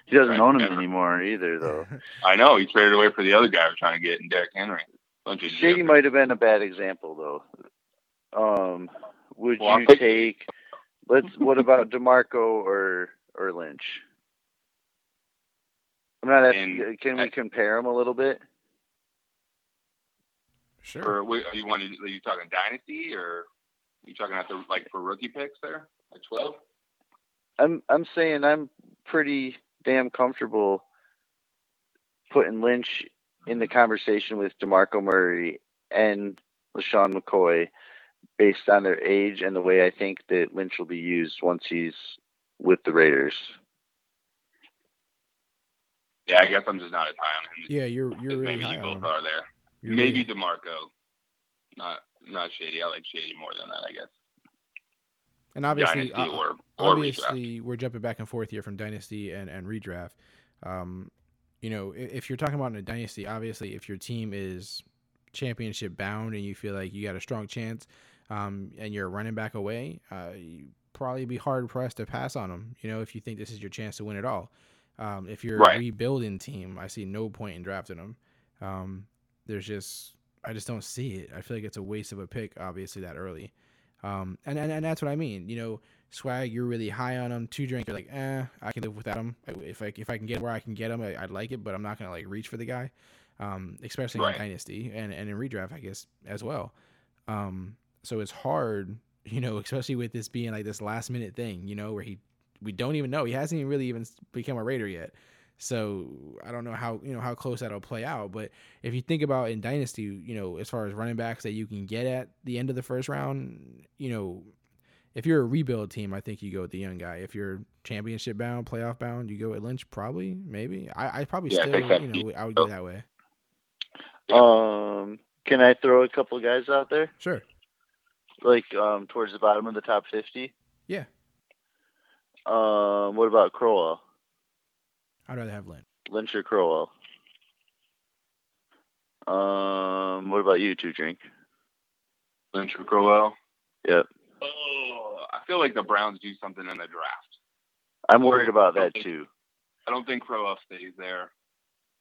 he doesn't Right, own him never. anymore either, though. I know he traded away for the other guy we're trying to get in Derrick Henry. Bunch of Shady might have been a bad example, though. Um, would Well, you take- take? Let's. What about Demarco or or Lynch? I'm not asking. And- can we compare them a little bit? Sure. For wait, are you want are you talking dynasty or are you talking at the like for rookie picks there at twelve? I'm I'm saying I'm pretty damn comfortable putting Lynch in the conversation with DeMarco Murray and LeSean McCoy based on their age and the way I think that Lynch will be used once he's with the Raiders. Yeah, I guess I'm just not as high on him. yeah, you're you're really maybe high you both him. are there. You're maybe really- Demarco, not not Shady. I like Shady more than that. I guess. and obviously, Dynasty uh, or or redraft. obviously, we're jumping back and forth here from dynasty and and redraft. Um, you know, i- if you're talking about in a dynasty, obviously, if your team is championship bound and you feel like you got a strong chance, um, and you're running back away, uh, you probably be hard pressed to pass on them. You know, if you think this is your chance to win it all. Um, if you're Right. a rebuilding team, I see no point in drafting them. Um, there's just I just don't see it. I feel like it's a waste of a pick, obviously that early. Um, and, and and that's what I mean. You know, swag, you're really high on him. Two drink, you're like, eh, I can live without him. If I if I can get where I can get him, I, I'd like it, but I'm not gonna like reach for the guy. Um, especially Right. in dynasty and and in redraft, I guess as well. Um, so it's hard, you know, especially with this being like this last minute thing, you know, where he we don't even know he hasn't even really even become a Raider yet. So I don't know how you know how close that'll play out. But if you think about in dynasty, you know, as far as running backs that you can get at the end of the first round, you know, if you're a rebuild team, I think you go with the young guy. If you're championship bound, playoff bound, you go with Lynch. Probably, maybe. I, I probably Yeah, still, that- you know, I would go that way. Um, can I throw a couple guys out there, Sure. Like um, towards the bottom of the top fifty? Yeah. Um, what about Crowell? I'd rather have Lynch. Lynch or Crowell? Um, what about you two, Drink? Lynch or Crowell. Yep. Oh, I feel like the Browns do something in the draft. I'm worried about that too. I don't think Crowell stays there.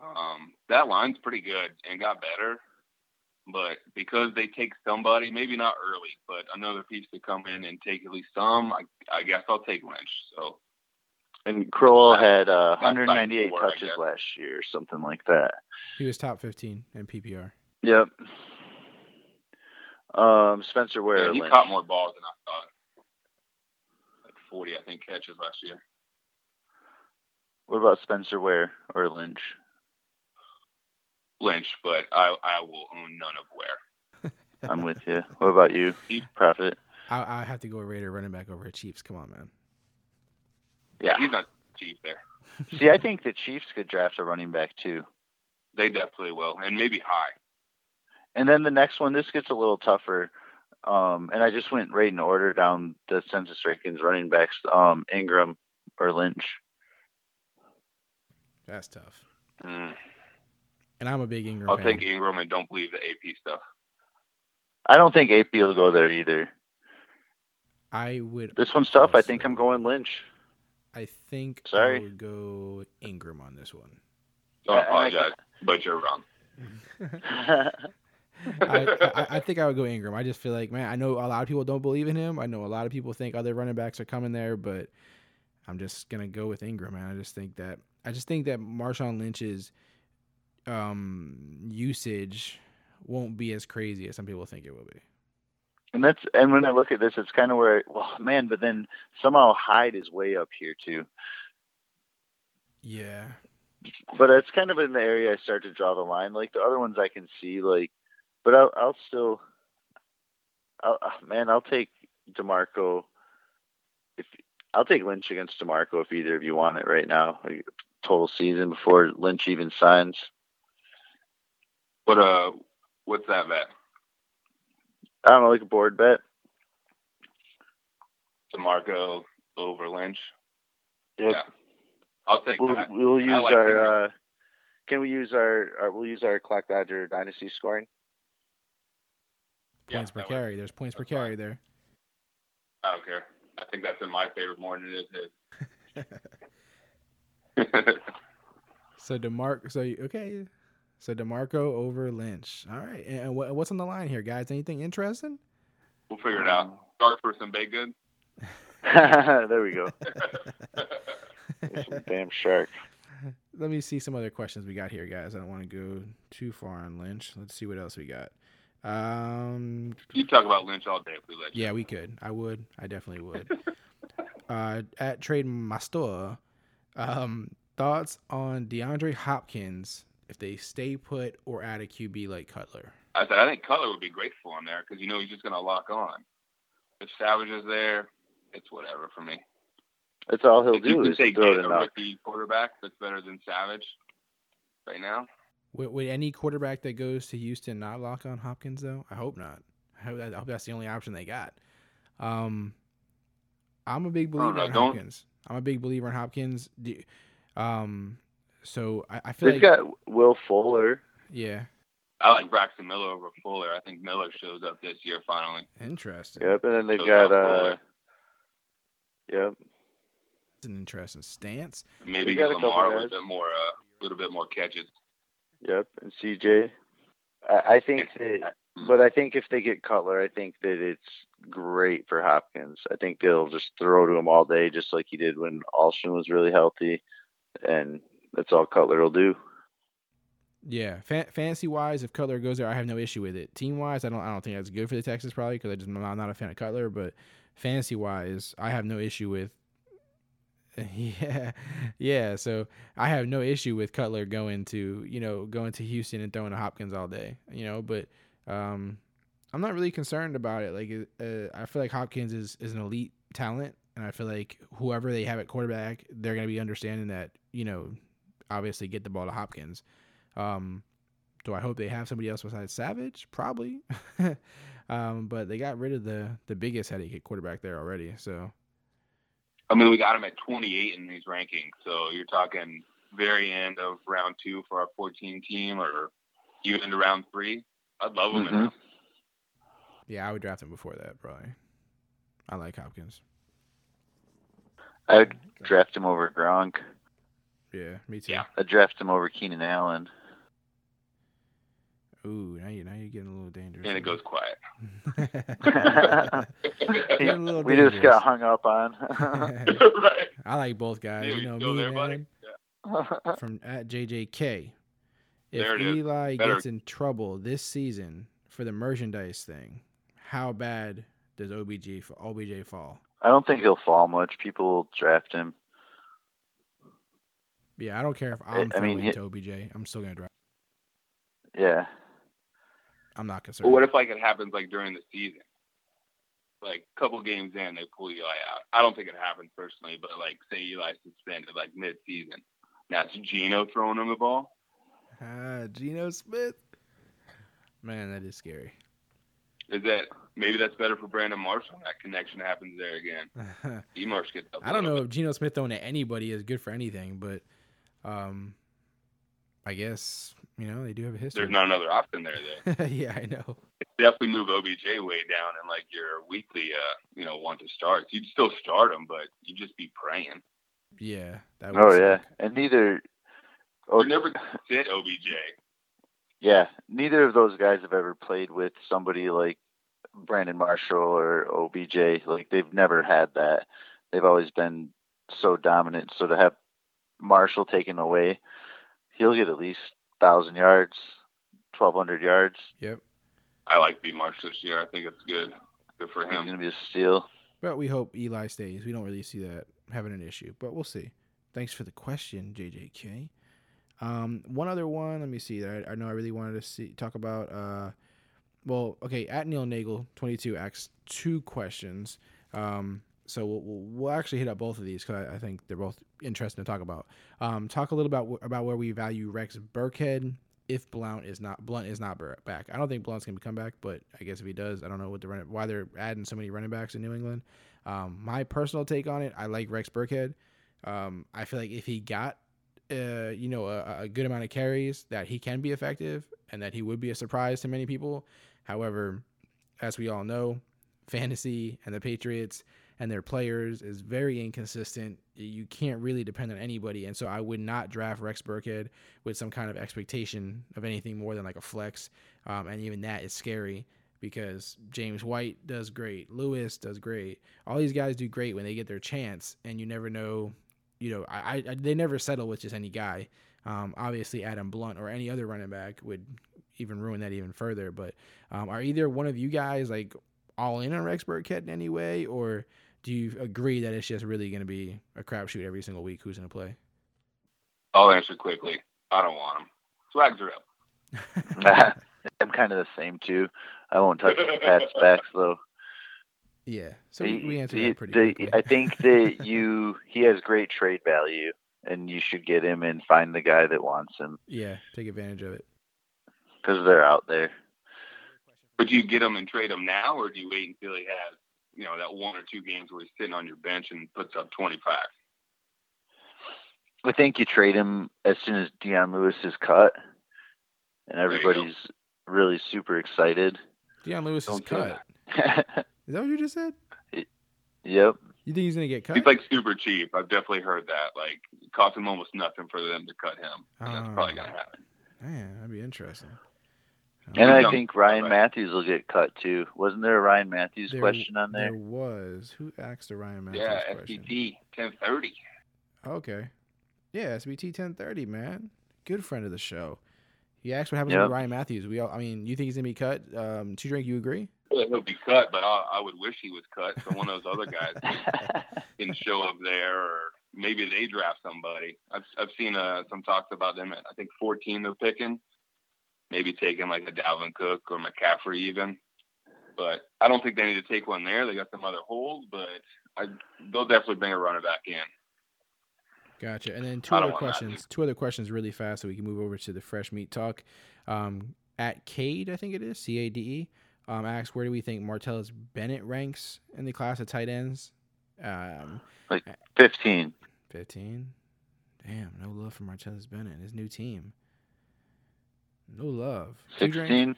Um, that line's pretty good and got better, but because they take somebody, maybe not early, but another piece to come in and take at least some, I, I guess I'll take Lynch. So And Crowell had uh, 198 four, touches last year, something like that. He was top 15 in PPR. Yep. Um, Spencer Ware. yeah, he Lynch. caught more balls than I thought. Like 40, I think, catches last year. What about Spencer Ware or Lynch? Lynch, but I I will own none of Ware. I'm with you. What about you, Prophet? I I have to go Raider running back over at Chiefs. Come on, man. Yeah. He's not cheap there. See, I think the Chiefs could draft a running back too. They definitely will, and maybe high. And then the next one, this gets a little tougher. Um, and I just went right in order down the census rankings running backs. Um, Ingram or Lynch. That's tough. Mm. And I'm a big Ingram I'll fan. take Ingram and don't believe the AP stuff. I don't think AP will go there either. I would. This one's tough. I think I'm going Lynch. I think Sorry. I Sorry. would go Ingram on this one. So I Yeah, and I- apologize, but you're wrong. I, I, I think I would go Ingram. I just feel like, man, I know a lot of people don't believe in him. I know a lot of people think other running backs are coming there, but I'm just gonna go with Ingram, man. I just think that I just think that Marshawn Lynch's um, usage won't be as crazy as some people think it will be. and that's and when I look at this, it's kind of where well, man, but then somehow Hyde is way up here too. Yeah, But it's kind of in the area I start to draw the line. Like the other ones I can see, like, but I'll, I'll still, I'll, uh, man, I'll take Demarco. If I'll take Lynch against Demarco if either of you want it right now, total season before Lynch even signs. What uh, what's that bet? I don't know, like a board bet. Demarco over Lynch. Yep. Yeah. I'll take We'll, that. we'll use like our. Uh, can we use our, our? We'll use our Clock Dodger Dynasty scoring. Yeah, points per that would- carry. There's points per that's fine. carry there. I don't care. I think that's in my favor more than it is his. So Demarco, so you- okay, so Demarco over Lynch. All right, and and what's on the line here, guys? Anything interesting? we'll figure it out. Start for some baked goods. there we go. Damn shark. Let me see some other questions we got here, guys. I don't want to go too far on Lynch. Let's see what else we got. Um, You talk about Lynch all day if we let you. yeah, we could. I would. I definitely would. uh, at Trade Master, um, thoughts on DeAndre Hopkins if they stay put or add a QB like Cutler? I said I think Cutler would be great for him there because you know he's just gonna lock on. If Savage is there, it's whatever for me. That's all he'll If you do can is say throw get it a out. rookie quarterback that's better than Savage right now. Would, would any quarterback that goes to Houston not lock on Hopkins though? I hope not. I hope, that, I hope that's the only option they got. Um, I'm a big I don't believer in don't- Hopkins. I'm a big believer in Hopkins. Do- Um, so I, I feel They've like got Will Fuller. yeah, I like Braxton Miller over Fuller. I think Miller shows up this year finally. interesting. Yep, and then they've So got Will uh, yep. It's an interesting stance. Maybe got get a couple Lamar with guys. a bit more, uh, little bit more catches. Yep, and CJ. I, I think that, but I think if they get Cutler, I think that it's great for Hopkins. I think they'll just throw to him all day, just like he did when Alshon was really healthy, and that's all Cutler will do. Yeah, Fan- fantasy wise, if Cutler goes there, I have no issue with it. Team wise, I don't. I don't think that's good for the Texans probably because I just I'm not a fan of Cutler. But fantasy wise, I have no issue with. Yeah, yeah. So I have no issue with Cutler going to you know going to Houston and throwing to Hopkins all day. You know, but um, I'm not really concerned about it. Like uh, I feel like Hopkins is is an elite talent, and I feel like whoever they have at quarterback, they're gonna be understanding that you know, obviously get the ball to Hopkins. Um, do I hope they have somebody else besides Savage? Probably. um, but they got rid of the the biggest headache at quarterback there already. So I mean, we got him at 28 in these rankings, so you're talking very end of round two for our 14 team, or even into round three. I'd love him. in Mhm. there. yeah, I would draft him before that probably. I like Hopkins. I would draft him over Gronk. Yeah, me too. Yeah. I'd draft him over Keenan Allen. Ooh, now you now you're getting a little dangerous. And it goes quiet. Getting a little we just got hung up on. right. I like both guys. Yeah, you you know still me, there, buddy? Yeah. From at JJK. If There it is. Eli Better. gets in trouble this season for the merchandise thing, how bad does OBJ f- OBJ fall? I don't think he'll fall much. People will draft him. Yeah, I don't care if I- I'm I mean, throwing he- to OBJ. I'm still gonna draft. Yeah. I'm not But concerned. what if like it happens like during the season? Like a couple games in, they pull Eli out. I don't think it happens personally, but like say Eli suspended like mid-season. Now it's Geno throwing him the ball. Ah, Geno Smith. Man, that is scary. Is that maybe that's better for Brandon Marshall? That connection happens there again. Emarsh gets up. I don't know if Geno Smith throwing to anybody is good for anything, but um, I guess you know they do have a history. There's not another option there. Then yeah, I know. definitely move OBJ way down and like your weekly, uh, you know, want to start. You'd still start him, but you'd just be praying. Yeah. That would Oh suck. yeah, and neither. Oh, You never sit OBJ. yeah, neither of those guys have ever played with somebody like Brandon Marshall or OBJ. Like they've never had that. They've always been so dominant. So to have Marshall taken away, he'll get at least thousand yards, twelve hundred yards. Yep. I like B March this year. I think it's good. Good for him. He's him. gonna be a steal. But we hope Eli stays. We don't really see that having an issue, but we'll see. Thanks for the question, JJK. Um, one other one. Let me see. That I, I know I really wanted to see talk about. Uh, well, okay. At Neil Nagel twenty two asks two questions. Um, so we'll, we'll, actually hit up both of these because I, I think they're both interesting to talk about. Um, talk a little about about where we value Rex Burkhead if Blount is not Blount is not back. I don't think Blount's gonna come back, but I guess if he does, I don't know what the why they're adding so many running backs in New England. Um, my personal take on it, I like Rex Burkhead. Um, I feel like if he got uh, you know a, a good amount of carries, that he can be effective and that he would be a surprise to many people. However, as we all know, fantasy and the Patriots and their players is very inconsistent. You can't really depend on anybody, and so I would not draft Rex Burkhead with some kind of expectation of anything more than like a flex. Um, and even that is scary because James White does great, Lewis does great. All these guys do great when they get their chance, and you never know. You know, I, I they never settle with just any guy. Um, obviously, Adam Blount or any other running back would even ruin that even further. But um, are either one of you guys like all in on Rex Burkhead in any way, or do you agree that it's just really going to be a crapshoot every single week who's going to play? I'll answer quickly. I don't want him. Swags are up. I'm kind of the same too. I won't touch Pat's backs though. Yeah, so we, we He- answered he- that pretty the- I think that you he has great trade value, and you should get him and find the guy that wants him yeah, take advantage of it. because they're out there. Would you get him and trade him now, or do you wait until he has, you know, that one or two games where he's sitting on your bench and puts up 25? I think you trade him as soon as Dion Lewis is cut, and everybody's really super excited. Dion Lewis is Don't do cut. Is that what you just said? yep. You think he's going to get cut? He's like super cheap. I've definitely heard that. Like, it cost him almost nothing for them to cut him. And that's probably going to Ah. happen. Man, that'd be interesting. And I think Ryan but- Mathews will get cut too. Wasn't there a Ryan Mathews There- question on there? There was. Who asked the Ryan Mathews Yeah, question? SPT 1030. Okay. Yeah, SBT 1030, man. Good friend of the show. He asked what happens Yep. with Ryan Mathews. We all, I mean, you think he's going to be cut? Um, Two Drink, you agree? Well, he'll be cut, but I, I would wish he was cut so one of those other guys can show up there, or maybe they draft somebody. I've I've seen uh, some talks about them at I think 14 they're picking, maybe taking like a Dalvin Cook or McCaffrey even. But I don't think they need to take one there. They got some other holes, but I they'll definitely bring a runner back in. Gotcha. And then two other don't want that, questions. Two other questions really fast so we can move over to the fresh meat talk. Um, at Cade, I think it is, C A D E, um, asks where do we think Martellus Bennett ranks in the class of tight ends? Um, Fifteen. 15. Damn, no love for Martellus Bennett, his new team. No love. Sixteen.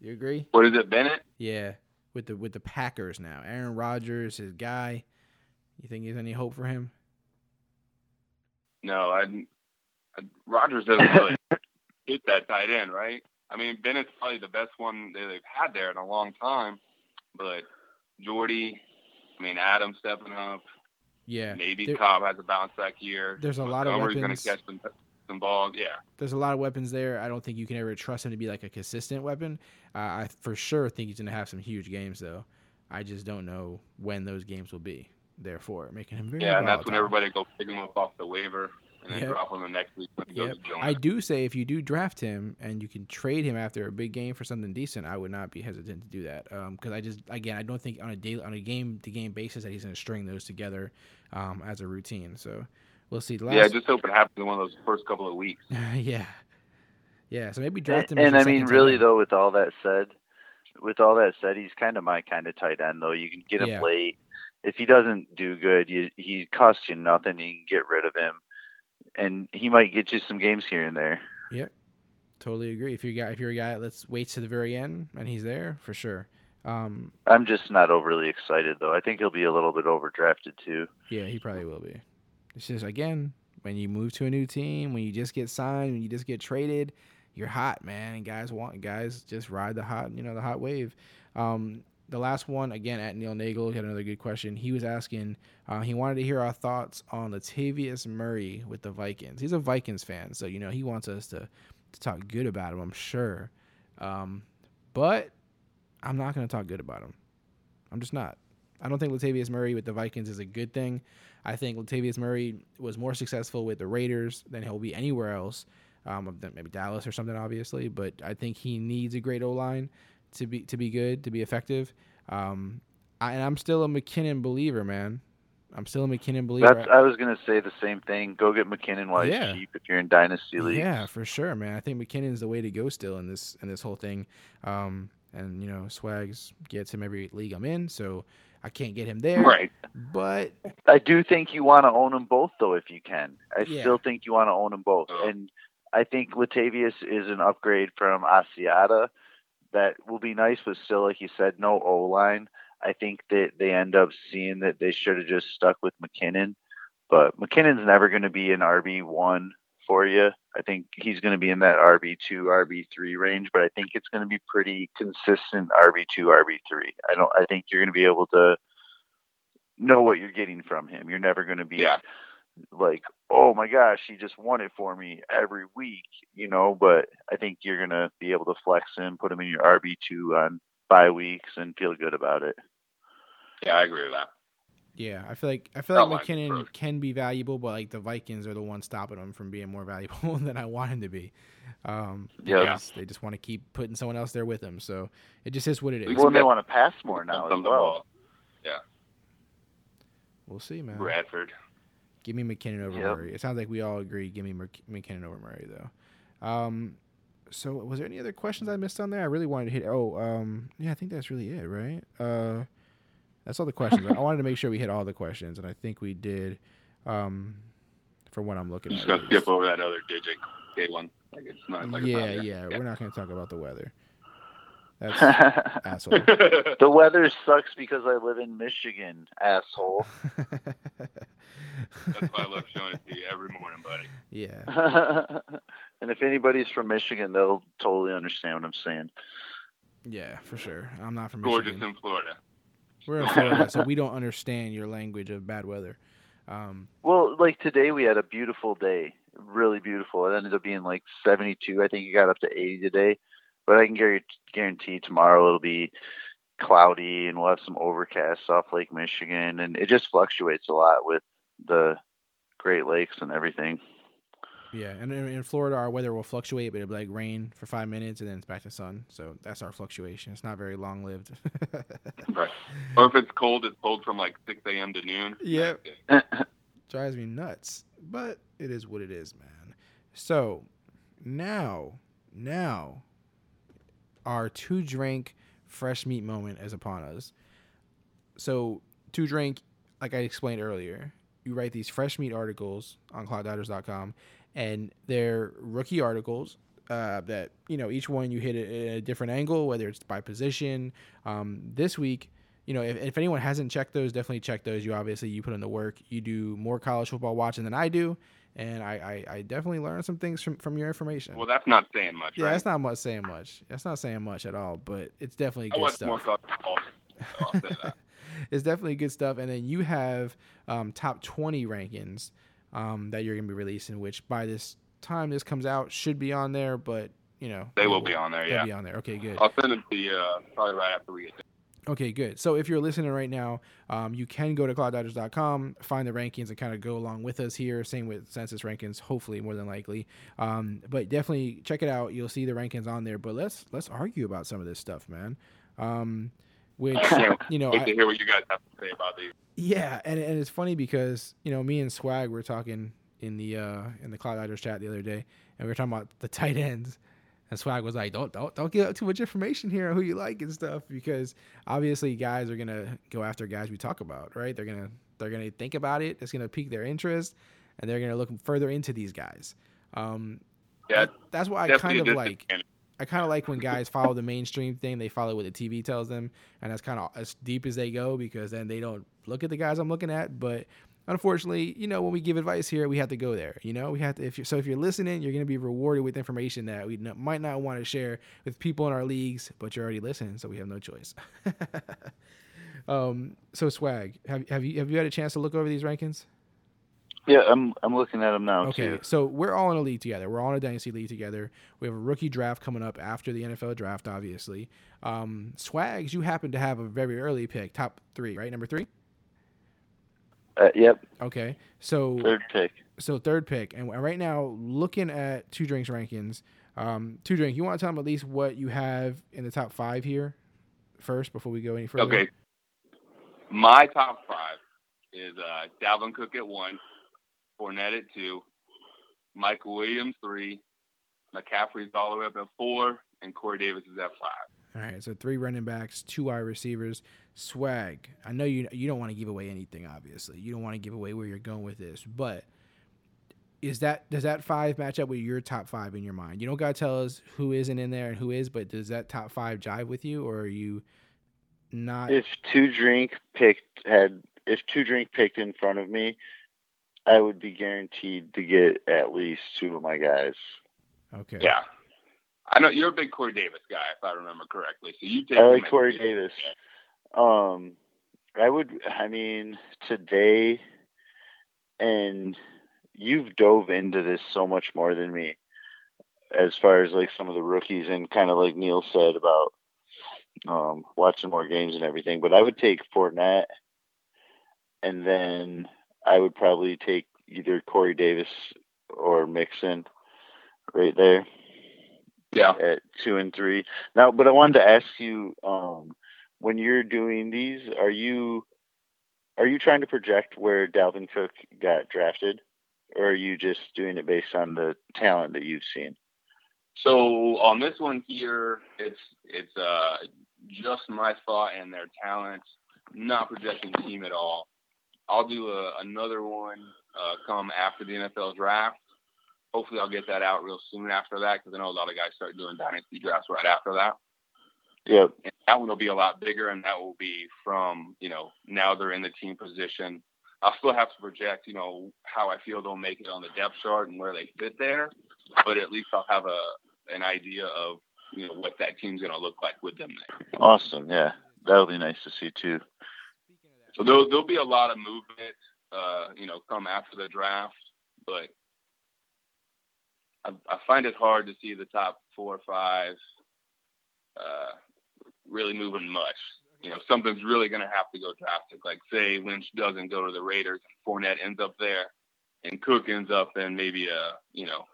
You agree? What is it, Bennett? Yeah, with the with the Packers now. Aaron Rodgers, his guy. You think there's any hope for him? No, I, I Rodgers doesn't really hit that tight end, right? I mean, Bennett's probably the best one they've had there in a long time, but Jordy, I mean, Adam stepping up, Yeah. maybe there- Cobb has a bounce back year. There's a lot of Montgomery's weapons. going to catch some balls. Yeah, There's a lot of weapons there. I don't think you can ever trust him to be like a consistent weapon. Uh, I for sure think he's gonna have some huge games though. I just don't know when those games will be. Therefore, making him very yeah, and that's when everybody go pick him up off the waiver and then Yep. drop him the next week when he Yep. goes to. I do say if you do draft him and you can trade him after a big game for something decent, I would not be hesitant to do that. Because I just again I don't think on a daily on a game to game basis that he's going to string those together um, as a routine. So we'll see. Last, yeah, I just hope it happens in one of those first couple of weeks. yeah, yeah. So maybe draft him. as and I mean, really end. though, with all that said, with all that said, he's kind of my kind of tight end though. You can get him Yeah. late. If he doesn't do good, you, he costs you nothing. You can get rid of him. and he might get you some games here and there. Yep, totally agree. If you got if you're a guy let's wait to the very end and he's there for sure. Um, I'm just not overly excited though. I think he'll be a little bit overdrafted too. yeah, he probably will be. It's just again when you move to a new team, when you just get signed, when you just get traded, you're hot, man. And guys want guys just ride the hot, you know, the hot wave. Um, the last one again at Neil Nagel he had another good question. He was asking, uh, he wanted to hear our thoughts on Latavius Murray with the Vikings. He's a Vikings fan, so you know he wants us to to talk good about him. I'm sure, um, but I'm not going to talk good about him. I'm just not. I don't think Latavius Murray with the Vikings is a good thing. I think Latavius Murray was more successful with the Raiders than he'll be anywhere else. Um, maybe Dallas or something, obviously. But I think he needs a great O line to be to be good, to be effective. Um, I, and I'm still a McKinnon believer, man. I'm still a McKinnon believer. That's I was gonna say the same thing. Go get McKinnon while he's Yeah. cheap if you're in dynasty league. Yeah, for sure, man. I think McKinnon's the way to go still in this in this whole thing. Um, and you know, Swags gets him every league I'm in, so I can't get him there. Right. But I do think you want to own them both though if you can. I Yeah. still think you want to own them both. Oh. And I think Latavius is an upgrade from Asiata that will be nice, but still, like you said, no O line. I think that they end up seeing that they should have just stuck with McKinnon. But McKinnon's never going to be an RB one for you. I think he's going to be in that RB two, RB three range, but I think it's going to be pretty consistent RB two, RB three. I don't. I think you're going to be able to know what you're getting from him. You're never going to be Yeah. like, oh my gosh, he just won it for me every week, you know. But I think you're going to be able to flex him, put him in your RB two on bye weeks, and feel good about it. Yeah, I agree with that. Yeah, I feel like I feel like McKinnon first. can be valuable, but like the Vikings are the ones stopping him from being more valuable than I want him to be. Um, Yeah. because they just want to keep putting someone else there with him. So it just is what it is. We Well, they want to pass more now as Some of the well. ball. We'll see, man. Bradford. Give me McKinnon over Yep. Murray. It sounds like we all agree. Give me Mc- McKinnon over Murray, though. Um, so was there any other questions I missed on there? I really wanted to hit. Oh, um, yeah, I think that's really it, right? Uh, that's all the questions. I wanted to make sure we hit all the questions, and I think we did. Um, for what I'm looking I'm at. just at gonna skip over that other digit K one. Like it's not like yeah, it's yeah, not We're not going to talk about the weather. That's asshole. the weather sucks because I live in Michigan, asshole. That's why I love showing it to you every morning, buddy. yeah, and if anybody's from Michigan, they'll totally understand what I'm saying. yeah, for sure. I'm not from Gorgeous Michigan. in Florida. We're in Florida, so we don't understand your language of bad weather. Um, Well, like today we had a beautiful day, really beautiful. It ended up being like 72. I think it got up to 80 today, but I can guarantee, guarantee tomorrow it'll be cloudy and we'll have some overcast off Lake Michigan, and it just fluctuates a lot with the Great Lakes and everything. Yeah, and in, in Florida, our weather will fluctuate, but it'll be like rain for five minutes and then it's back to sun. So that's our fluctuation. It's not very long lived. Right. Or if it's cold, it's cold from like 6 a.m. to noon. Yep. Drives me nuts, but it is what it is, man. So now, now, our two drink fresh meat moment is upon us. So two drink, like I explained earlier, you write these fresh meat articles on clockdodgers.com and they're rookie articles uh, that you know each one you hit it at a different angle whether it's by position um, this week you know if, if anyone hasn't checked those definitely check those you obviously you put in the work you do more college football watching than i do and i i, I definitely learned some things from, from your information Well, that's not saying much, yeah right? that's not much saying much that's not saying much at all but it's definitely good stuff more college football. I'll say that. it's definitely good stuff. And then you have um, top 20 rankings um, that you're going to be releasing, which by this time this comes out should be on there, but you know They will be on there, yeah. be on there. Okay, good. I'll send it to you uh, probably right after we get done. Okay, good. So if you're listening right now, um, you can go to clockdodgers.com, find the rankings, and kind of go along with us here. Same with census rankings, hopefully more than likely. Um, but definitely check it out. You'll see the rankings on there. But let's let's argue about some of this stuff, man. Um, which you know, I- to hear what you guys have to say about these. Yeah, and and it's funny because you know me and Swag were talking in the uh in the Clock Dodgers chat the other day, and we were talking about the tight ends, and Swag was like, "Don't don't don't give out too much information here on who you like and stuff," because obviously guys are gonna go after guys we talk about, right? They're gonna they're gonna think about it. It's gonna pique their interest. and they're gonna look further into these guys. Um, Yeah, that's why I kind of like. disadvantage. I kind of like when guys follow the mainstream thing. They follow what the TV tells them, and that's kind of as deep as they go because then they don't look at the guys I'm looking at. But unfortunately, you know, when we give advice here, we have to go there. You know, we have to. If you so, if you're listening, you're going to be rewarded with information that we n- might not want to share with people in our leagues, but you're already listening, so we have no choice. um. So swag, have have you have you had a chance to look over these rankings? Yeah, I'm I'm looking at them now Okay, too. so we're all in a league together. We're all in a dynasty league together. We have a rookie draft coming up after the NFL draft, obviously. Um, Swags, you happen to have a very early pick, top three, right? Number three. Uh, yep, Okay, so third pick. so third pick, and right now looking at two drinks rankings. Um, two drink, you want to tell them at least what you have in the top five here first before we go any further? Okay. My top five is uh, Dalvin Cook at one, Fournette at two, Michael Williams three, McCaffrey's all the way up at four, and Corey Davis is at five. All right, so three running backs, two wide receivers. Swag. I know you you don't want to give away anything. Obviously, you don't want to give away where you're going with this. But is that does that five match up with your top five in your mind? You don't gotta tell us who isn't in there and who is, but does that top five jive with you, or are you not? If two drink picked had if two drink picked in front of me, I would be guaranteed to get at least two of my guys. okay. Yeah. I know you're a big Corey Davis guy, if I remember correctly. So you take I like Corey three. Davis. Um, I would. I mean, today, and you've dove into this so much more than me, as far as like some of the rookies and kind of like Neil said about um, watching more games and everything. But I would take Fournette, and then I would probably take either Corey Davis or Mixon, right there Yeah. at two and three. Now, but I wanted to ask you, um, when you're doing these, are you are you trying to project where Dalvin Cook got drafted, or are you just doing it based on the talent that you've seen? So on this one here, it's it's uh just my thought and their talents, not projecting team at all. I'll do a, another one uh, come after the NFL draft. Hopefully, I'll get that out real soon after that because I know a lot of guys start doing dynasty drafts right after that. Yeah, And that one will be a lot bigger, and that will be from you know now they're in the team position. I'll still have to project you know how I feel they'll make it on the depth chart and where they fit there, but at least I'll have a an idea of you know what that team's going to look like with them there. Awesome. Yeah, that'll be nice to see too. So there'll there'll be a lot of movement, uh, you know, come after the draft, but I, I find it hard to see the top four or five uh, really moving much. You know, something's really going to have to go drastic. Like, say Lynch doesn't go to the Raiders and Fournette ends up there, and Cook ends up in maybe a, you know,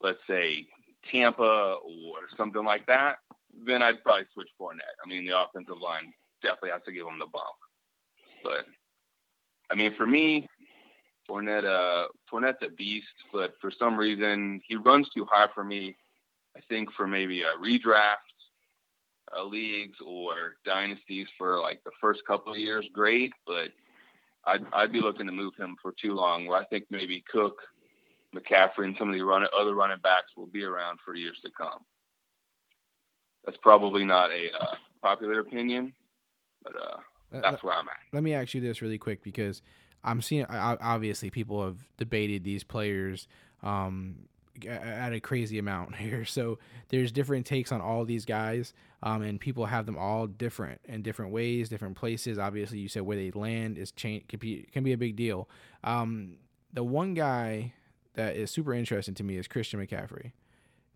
let's say Tampa or something like that. Then I'd probably switch Fournette. I mean, the offensive line definitely has to give him the bump. But I mean, for me, Fournette, uh, Fournette's a beast, but for some reason he runs too high for me. I think for maybe a redraft uh, leagues or dynasties for like the first couple of years, great. But I'd I'd be looking to move him for too long. Where I think maybe Cook, McCaffrey, and some of the run, other running backs will be around for years to come. That's probably not a uh, popular opinion, but uh, that's where I'm at. let me ask you this really quick because I'm seeing obviously people have debated these players um, at a crazy amount here. So there's different takes on all these guys, um, and people have them all different in different ways, different places. Obviously, you said where they land is change can be can be a big deal. Um, the one guy that is super interesting to me is Christian McCaffrey.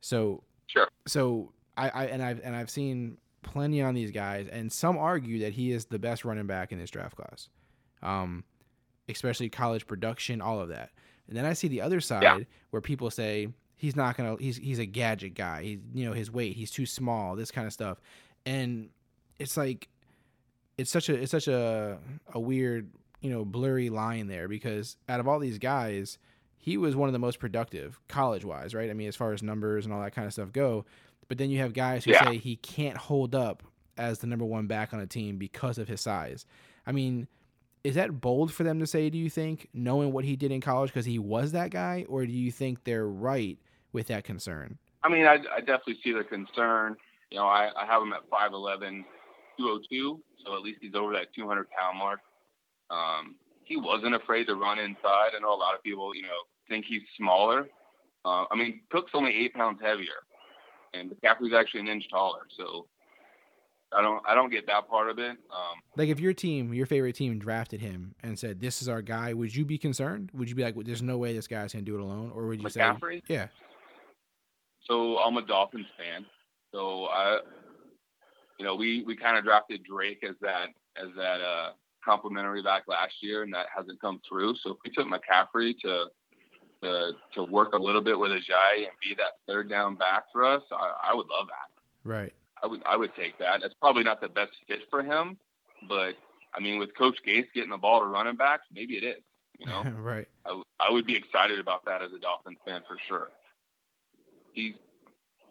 So Sure. so I, I and I've and I've seen plenty on these guys, and some argue that he is the best running back in this draft class, um, especially college production, all of that. And then I see the other side Yeah. where people say he's not gonna, he's he's a gadget guy. He's you know, his weight, he's too small, this kind of stuff, and it's like it's such a it's such a a weird you know blurry line there because out of all these guys he was one of the most productive college wise right i mean as far as numbers and all that kind of stuff go but then you have guys who Yeah. say he can't hold up as the number one back on a team because of his size i mean is that bold for them to say? Do you think, knowing what he did in college, because he was that guy, or do you think they're right with that concern? I mean, I, I definitely see the concern. You know, I, I have him at 5'11", 202, so at least he's over that 200 pound mark. Um, he wasn't afraid to run inside. I know a lot of people, you know, think he's smaller. Uh, I mean, Cook's only eight pounds heavier, and McCaffrey's actually an inch taller. So I don't, I don't get that part of it. Um, Like, if your team, your favorite team, drafted him and said, "This is our guy," would you be concerned? Would you be like, well, "There's no way this guy's gonna do it alone," or would you McCaffrey? say, "Yeah, so I'm a Dolphins fan. So I, you know, we we kind of drafted Drake as that as that uh, complimentary back last year, and that hasn't come through. So if we took McCaffrey to to to work a little bit with Ajayi and be that third down back for us, I, I would love that. right, I would I would take that. It's probably not the best fit for him, but I mean, with Coach Gase getting the ball to running backs, maybe it is. You know, right, I, I would be excited about that as a Dolphins fan for sure. He's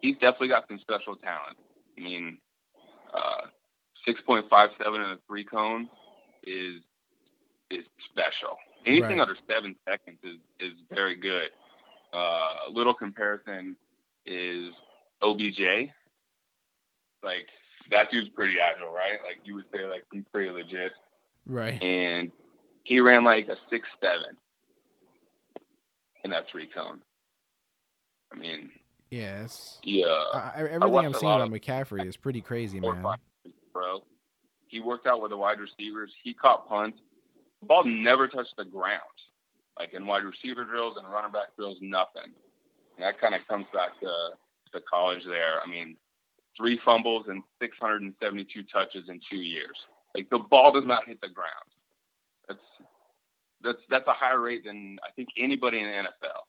he's definitely got some special talent. I mean, uh, six point five seven in a three cone is is special. Anything Right. under seven seconds is is very good. Uh, a little comparison is OBJ. Like that dude's pretty agile, right? Like you would say, like he's pretty legit right." and he ran like a six seven in that three cone. I mean, Yes. yeah, I, I- everything I'm a seeing of- McCaffrey is pretty crazy, man. bro. He worked out with the wide receivers. He caught punts. The ball never touched the ground, like in wide receiver drills and running back drills, nothing. And that kind of comes back to to college there. I mean, three fumbles and 672 touches in two years. Like the ball does not hit the ground. That's that's that's a higher rate than I think anybody in the NFL.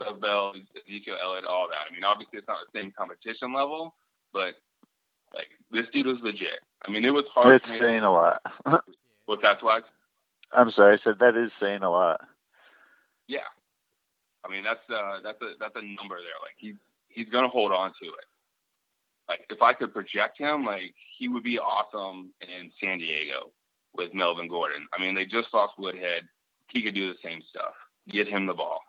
Doug Bell, Ezekiel Elliott, all that. I mean, obviously it's not the same competition level, but like this dude was legit. I mean, it was hard. That's me- saying a lot. What's that, Swag? I'm sorry, I said that is saying a lot. Yeah. I mean, that's uh, that's a that's a number there. Like he's he's gonna hold on to it. Like if I could project him, like he would be awesome in San Diego with Melvin Gordon. I mean, they just lost Woodhead. He could do the same stuff. Get him the ball.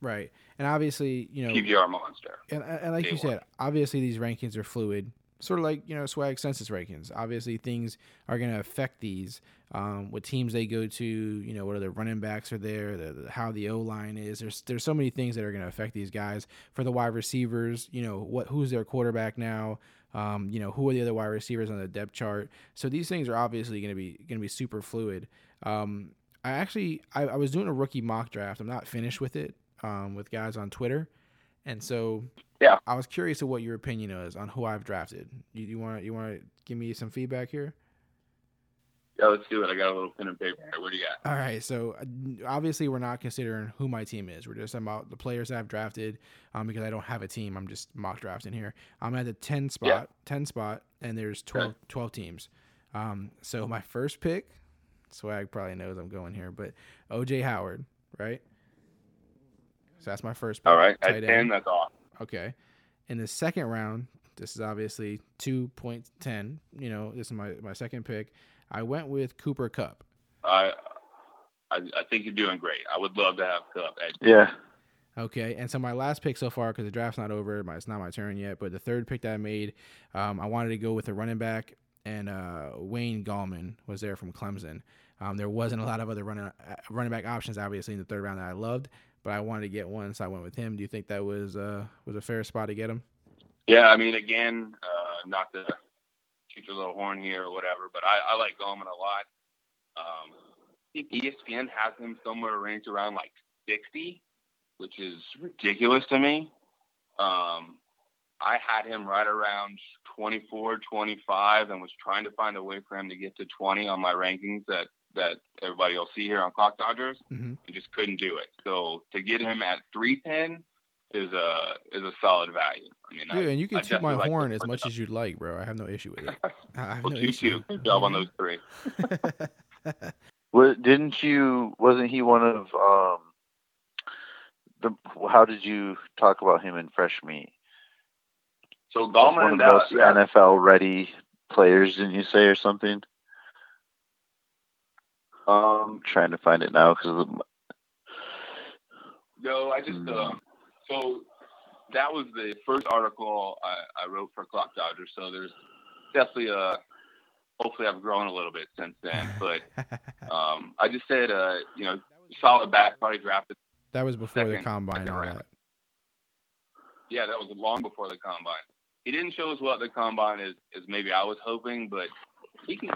Right. And obviously, you know, PPR monster. and, and like day you one. said, obviously these rankings are fluid, sort of like you know swag census rankings. Obviously, things are going to affect these. Um, what teams they go to, you know, what other running backs are there, the, the, how the O line is. There's there's so many things that are going to affect these guys. For the wide receivers, you know, what who's their quarterback now? Um, you know, who are the other wide receivers on the depth chart? So these things are obviously going to be going to be super fluid. Um, I actually I, I was doing a rookie mock draft. I'm not finished with it um, with guys on Twitter, and so Yeah. I was curious of what your opinion is on who I've drafted. You, you want you want to give me some feedback here? Yeah, let's do it. I got a little pen and paper. here. What do you got? All right, so uh, obviously we're not considering who my team is. We're just talking about the players I've drafted um, because I don't have a team. I'm just mock drafting here. I'm at the 10 spot, Yeah. 10 spot, and there's 12, 12 teams. Um, so my first pick, Swag probably knows I'm going here, but OJ Howard, right? So that's my first pick. All right, tight at end. that's awesome. Okay. In the second round, this is obviously 2.10. You know, this is my, my second pick. I went with Cooper Kupp. I, I I think you're doing great. I would love to have Kupp Yeah. Okay. And so my last pick so far, because the draft's not over, my, it's not my turn yet, but the third pick that I made, um, I wanted to go with a running back, and uh, Wayne Gallman was there from Clemson. Um, there wasn't a lot of other running, uh, running back options, obviously, in the third round that I loved, but I wanted to get one, so I went with him. Do you think that was uh, was a fair spot to get him? Yeah, I mean, again, uh, not to shoot your little horn here or whatever, but I, I like Gallman a lot. Um, I think ESPN has him somewhere ranked around like 60, which is ridiculous to me. Um, I had him right around 24, 25, and was trying to find a way for him to get to 20 on my rankings that that everybody will see here on Clock Dodgers. Mm-hmm. and just couldn't do it. So to get him at 310 is a is a solid value. I mean, Dude, I, and you can I toot my like horn as much first as you'd like, bro. I have no issue with it. I I have Well, no you issue. too. Good job on those three. Wa- didn't you? Wasn't he one of um? The how did you talk about him in fresh meat? So one of the most yeah, NFL ready players, didn't you say or something? Um, trying to find it now because No, I just uh, so that was the first article I, I wrote for Clock Dodgers. So there's definitely a. Hopefully, I've grown a little bit since then. But um, I just said, uh, you know, solid back, probably drafted. that was before the combine and all that. Yeah, that was long before the combine. He didn't show us what the combine is, as maybe I was hoping, but he can.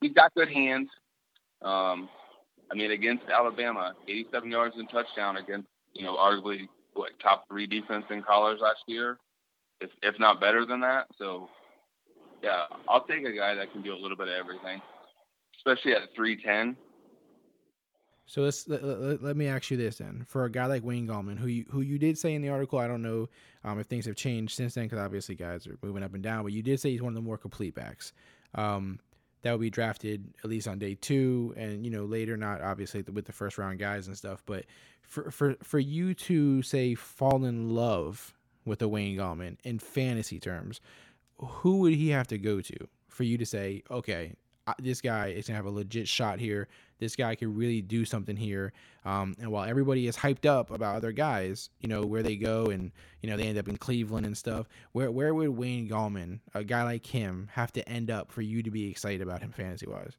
He's got good hands. Um, I mean, against Alabama, 87 yards and touchdown against you know arguably what top three defense in college last year, if if not better than that. So, yeah, I'll take a guy that can do a little bit of everything, especially at 310. So let's let, let, me ask you this then: for a guy like Wayne Gallman, who you who you did say in the article, I don't know um, if things have changed since then, because obviously guys are moving up and down, but you did say he's one of the more complete backs. Um, that would be drafted at least on day two, and you know later, not obviously with the first round guys and stuff. But for for for you to say fall in love with a Wayne Gallman in fantasy terms, who would he have to go to for you to say, okay, this guy is gonna have a legit shot here. This guy can really do something here. Um, and while everybody is hyped up about other guys, you know where they go, and you know they end up in Cleveland and stuff. Where where would Wayne Gallman, a guy like him, have to end up for you to be excited about him fantasy wise?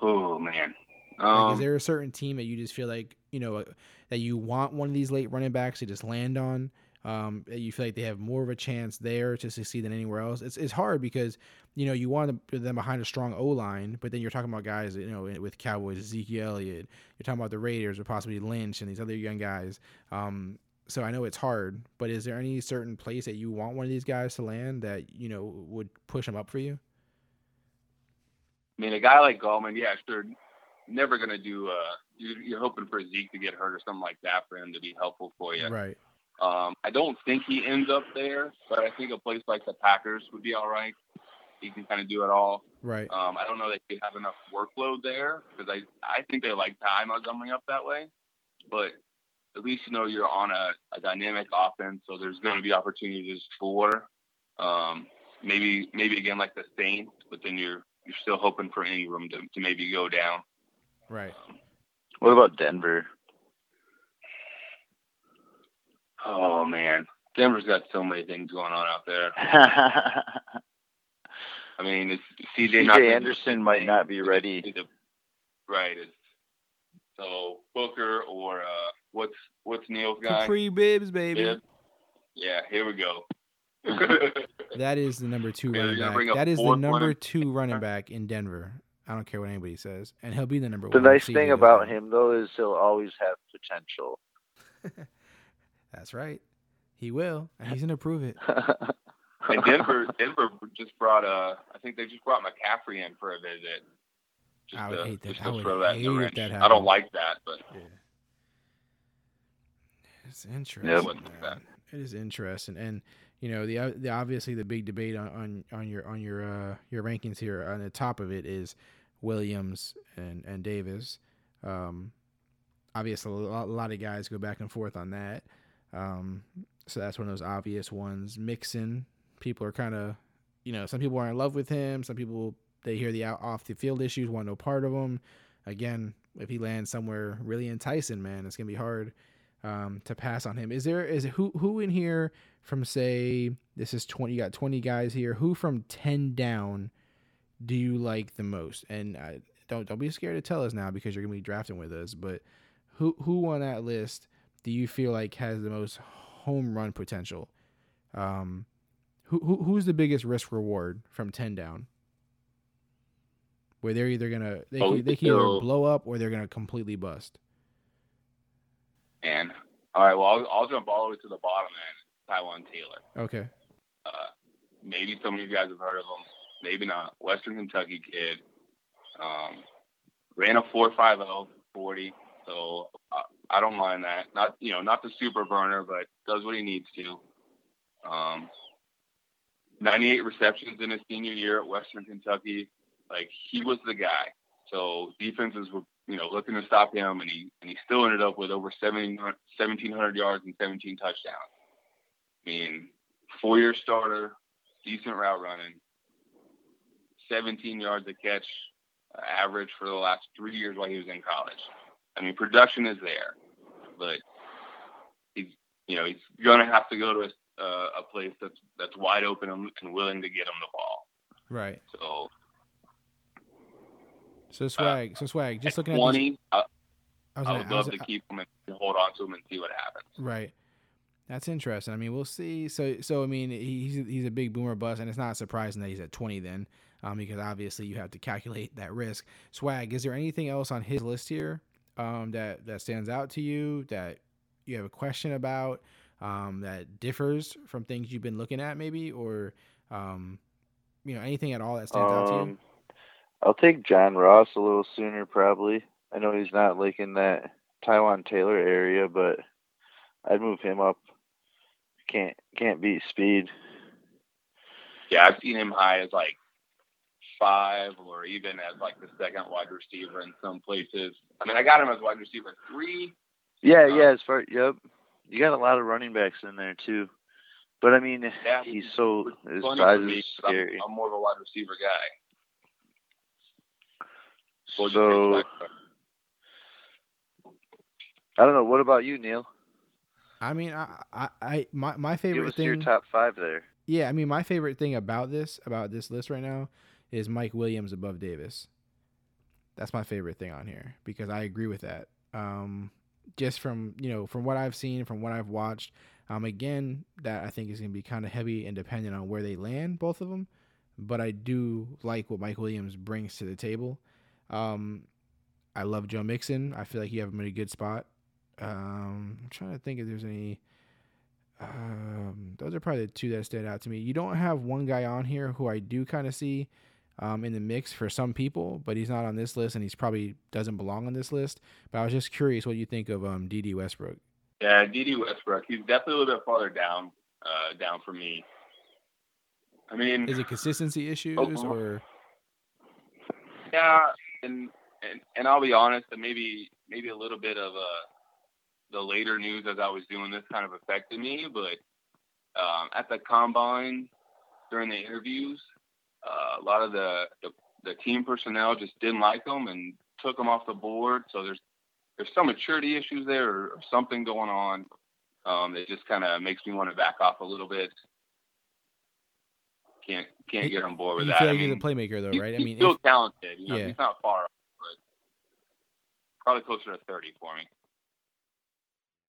Oh man. Like, Um, is there a certain team that you just feel like you know uh, that you want one of these late running backs to just land on? Um, you feel like they have more of a chance there to succeed than anywhere else. It's it's hard because you know you want them- behind a strong O line, but then you're talking about guys you know with Cowboys, Ezekiel Elliott. You're talking about the Raiders or possibly Lynch and these other young guys. Um, so I know it's hard, but is there any certain place that you want one of these guys to land that you know would push them up for you? I mean, a guy like Gallman, yeah, sure, never gonna do. Uh, you, you're hoping for Zeke to get hurt or something like that for him to be helpful for you. Right. Um, I don't think he ends up there, but I think a place like the Packers would be all right. He can kind of do it all. Right. Um, I don't know that he'd have enough workload there because I, I think they like Ty Montgomery up that way. But at least you know you're on a, a dynamic offense, so there's going to be opportunities for um, maybe maybe again like the Saints, but then you're you're still hoping for Ingram to, to maybe go down. Right. what about Denver? Oh man, Denver's got so many things going on out there. I mean, it's CJ. not CJ gonna do Anderson might not be ready. the- Right. It's, so Booker or uh, what's what's Neil's guy? Kapri Bibbs, baby. Bibb? Yeah, here we go. That is the number two Yeah, running back. That is the number running- two running back in Denver. I don't care what anybody says, and he'll be the number The one. The nice thing about him though is he'll always have potential. That's right. He will, and he's gonna prove it. and Denver, Denver just brought uh, I think they just brought McCaffrey in for a visit. Just I would to, hate that. I would that hate if wrench. that I don't like that, but Yeah. It's interesting. Yep. man. It is interesting, and you know the the obviously the big debate on on, on your on your uh, your rankings here on the top of it is Williams and and Davis. Um, obviously, a lot, a lot of guys go back and forth on that. Um, so that's one of those obvious ones. Mixon, people are kind of, you know, some people are in love with him. Some people they hear the out off the field issues, want no part of him. Again, if he lands somewhere really enticing, man, it's gonna be hard um, to pass on him. Is there is who who in here from say this is twenty? You got twenty guys here. Who from ten down do you like the most? And I, don't don't be scared to tell us now because you're gonna be drafting with us. But who who on that list do you feel like has the most home run potential? Um, who, who who's the biggest risk reward from ten down? Where they're either gonna they Oh, can, they can either blow up or they're gonna completely bust. and all right, well, I'll, I'll jump all the way to the bottom end. Taywan Taylor. Okay. Uh, maybe some of you guys have heard of him. Maybe not. Western Kentucky kid. Um, ran a 4.50 40. So uh, I don't mind that. Not you know not the super burner, but does what he needs to. Um, 98 receptions in his senior year at Western Kentucky. Like he was the guy. So defenses were you know looking to stop him, and he and he still ended up with over 1700 1,700 yards and 17 touchdowns. I mean, four-year starter, decent route running, 17 yards a catch average for the last three years while he was in college. I mean, production is there, but he's you know he's gonna have to go to a, uh, a place that's that's wide open and, and willing to get him the ball. Right. So So swag, so swag. Just looking at these, twenty, I, I was I gonna, would I was- love to keep him and hold on to him and see what happens. Right. That's interesting. I mean, we'll see. So, so I mean, he's he's a big boomer bust, and it's not surprising that he's at twenty then, um, because obviously you have to calculate that risk. Swag. Is there anything else on his list here, um, that that stands out to you that you have a question about, um, that differs from things you've been looking at, maybe, or, um, you know, anything at all that stands out to you? Um, I'll take John Ross a little sooner, probably. I know he's not like in that Taywan Taylor area, but I'd move him up. Can't can't beat speed. Yeah, I've seen him high as like five or even as like the second wide receiver in some places. I mean, I got him as wide receiver three. Yeah, Uh, yeah. As far yep, you got a lot of running backs in there too. But I mean, Yeah, he's so his Funny size for me, is 'cause I'm- I'm, more of a wide receiver guy. What'd So? I don't know. What about you, Neil? I mean, I, I, I my my Give favorite us thing. your top five there. Yeah, I mean, my favorite thing about this about this list right now is Mike Williams above Davis. That's my favorite thing on here because I agree with that. Um, just from you know from what I've seen, from what I've watched, um, again that I think is going to be kind of heavy and dependent on where they land, both of them. But I do like what Mike Williams brings to the table. Um, I love Joe Mixon. I feel like you have him in a good spot. Um, I'm trying to think if there's any. Um, those are probably the two that stand out to me. You don't have one guy on here who I do kind of see um, in the mix for some people, but he's not on this list, and he's probably doesn't belong on this list. But I was just curious what you think of um, Dede Westbrook. Yeah, Dede Westbrook. He's definitely a little bit farther down, uh, down for me. I mean, Is it consistency issues Oklahoma. or Yeah, and and and I'll be honest, that maybe maybe a little bit of uh the later news as I was doing this kind of affected me, but um, at the combine during the interviews, uh, a lot of the, the the team personnel just didn't like him and took him off the board. So there's there's some maturity issues there or, or something going on um, that just kind of makes me want to back off a little bit. Can't can't get on board with you that. feel I like mean, he's a playmaker though, he- right? I he's mean, still if- talented. You know, Yeah. he's not far, off, but probably closer to thirty for me.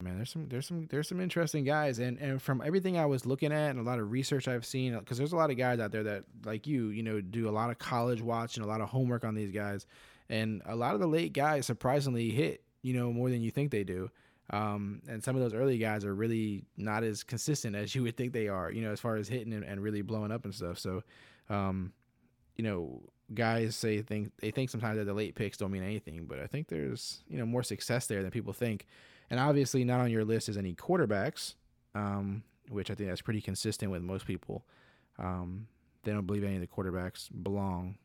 Man there's some there's some there's some interesting guys. And and from everything i was looking at and a lot of research i've seen because there's a lot of guys out there that like you you know do a lot of college watch and a lot of homework on these guys. And a lot of the late guys surprisingly hit you know more than you think they do. Um, and some of those early guys are really not as consistent as you would think they are you know as far as hitting and, and really blowing up and stuff. So um, you know guys say think they think sometimes that the late picks don't mean anything but i think there's you know more success there than people think and obviously, not on your list is any quarterbacks, um, which I think that's pretty consistent with most people. Um, they don't believe any of the quarterbacks belong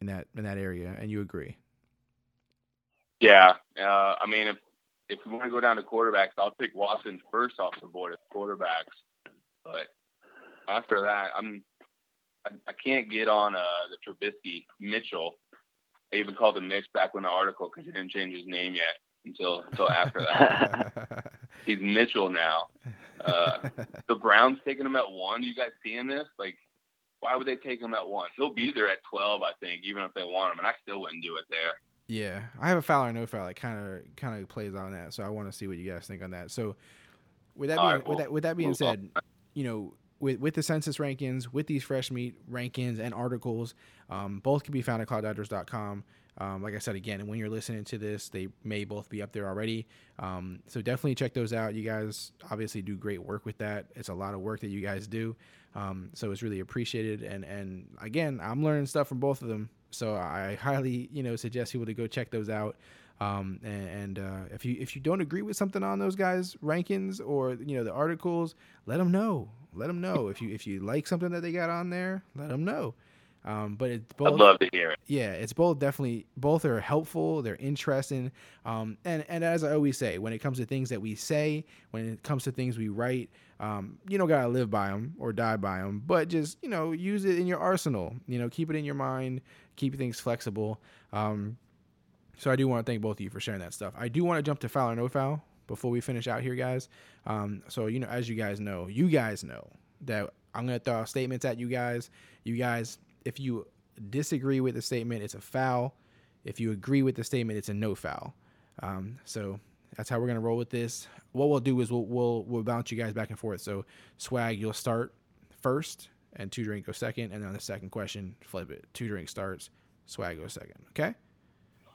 in that in that area, and you agree. Yeah, uh, I mean, if if we want to go down to quarterbacks, I'll pick Watson first off the board as quarterbacks. But after that, I'm I, I can't get on uh, the Trubisky Mitchell. I even called him Mitch back when the article because he didn't change his name yet until until after that. He's Mitchell now. Uh, the Browns taking him at one. You guys seeing this? Like, why would they take him at one? He'll be there at twelve, I think, even if they want him, and I still wouldn't do it there. yeah, I have a foul or no foul. It kind of kind of plays on that, so I want to see what you guys think on that. So, with that being right, with that with that being said, you know, with with the census rankings, with these fresh meat rankings and articles, um, both can be found at clockdodgers.com. Um, like I said again, when you're listening to this, they may both be up there already. Um, so definitely check those out. You guys obviously do great work with that. It's a lot of work that you guys do. Um, so it's really appreciated. And and again, I'm learning stuff from both of them. So I highly you know suggest people to go check those out. Um, and, and uh, if you if you don't agree with something on those guys' rankings or you know the articles, let them know. Let them know if you if you like something that they got on there. Let them know. Um, but it's both I'd love to hear it. yeah, it's both definitely both are helpful. They're interesting, um, and and as I always say, when it comes to things that we say, when it comes to things we write, um, you don't gotta live by them or die by them, but just you know use it in your arsenal. You know, keep it in your mind, keep things flexible. Um, so I do want to thank both of you for sharing that stuff. I do want to jump to foul or no foul before we finish out here, guys. Um, so you know, as you guys know, you guys know that I'm gonna throw statements at you guys. You guys, if you disagree with the statement, it's a foul. If you agree with the statement, it's a no foul. Um, so that's how we're gonna roll with this. What we'll do is we'll we'll we'll bounce you guys back and forth. So swag, you'll start first, and two drink go second, and then on the second question, flip it. Two drink starts, swag goes second. Okay.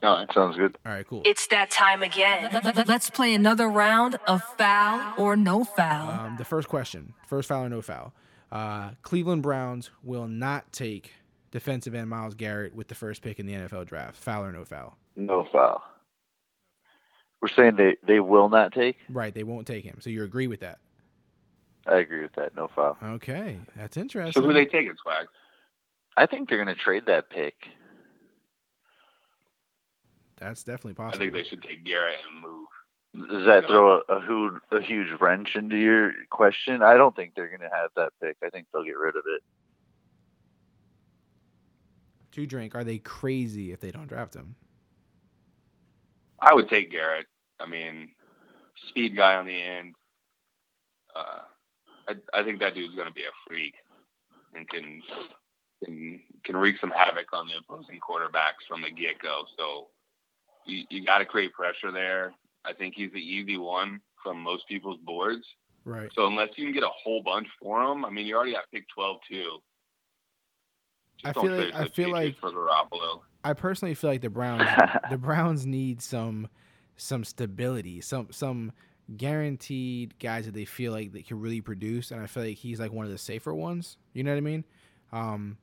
All right, sounds good. All right, cool. It's that time again. Let's play another round of foul or no foul. Um, the first question, first foul or no foul. Uh, Cleveland Browns will not take defensive end Myles Garrett with the first pick in the NFL draft. Foul or no foul? No foul. We're saying they, they will not take? Right, they won't take him. So you agree with that? I agree with that. No foul. Okay, that's So interesting. who they taking, Swag? I think they're going to trade that pick. That's definitely possible. I think they should take Garrett and move. Does that throw a, a, huge, a huge wrench into your question? I don't think they're going to have that pick. I think they'll get rid of it. Two drink. Are they crazy if they don't draft him? I would take Garrett. I mean, speed guy on the end. Uh, I, I think that dude's going to be a freak and can can can wreak some havoc on the opposing quarterbacks from the get go. So you, you got to create pressure there. I think he's the easy one from most people's boards. Right. So unless you can get a whole bunch for him, I mean, you already got pick 12 too. Just I feel like- I feel like- for Garoppolo. I personally feel like the Browns the Browns need some some stability, some some guaranteed guys that they feel like they can really produce, and I feel like he's like one of the safer ones. You know what I mean? Um,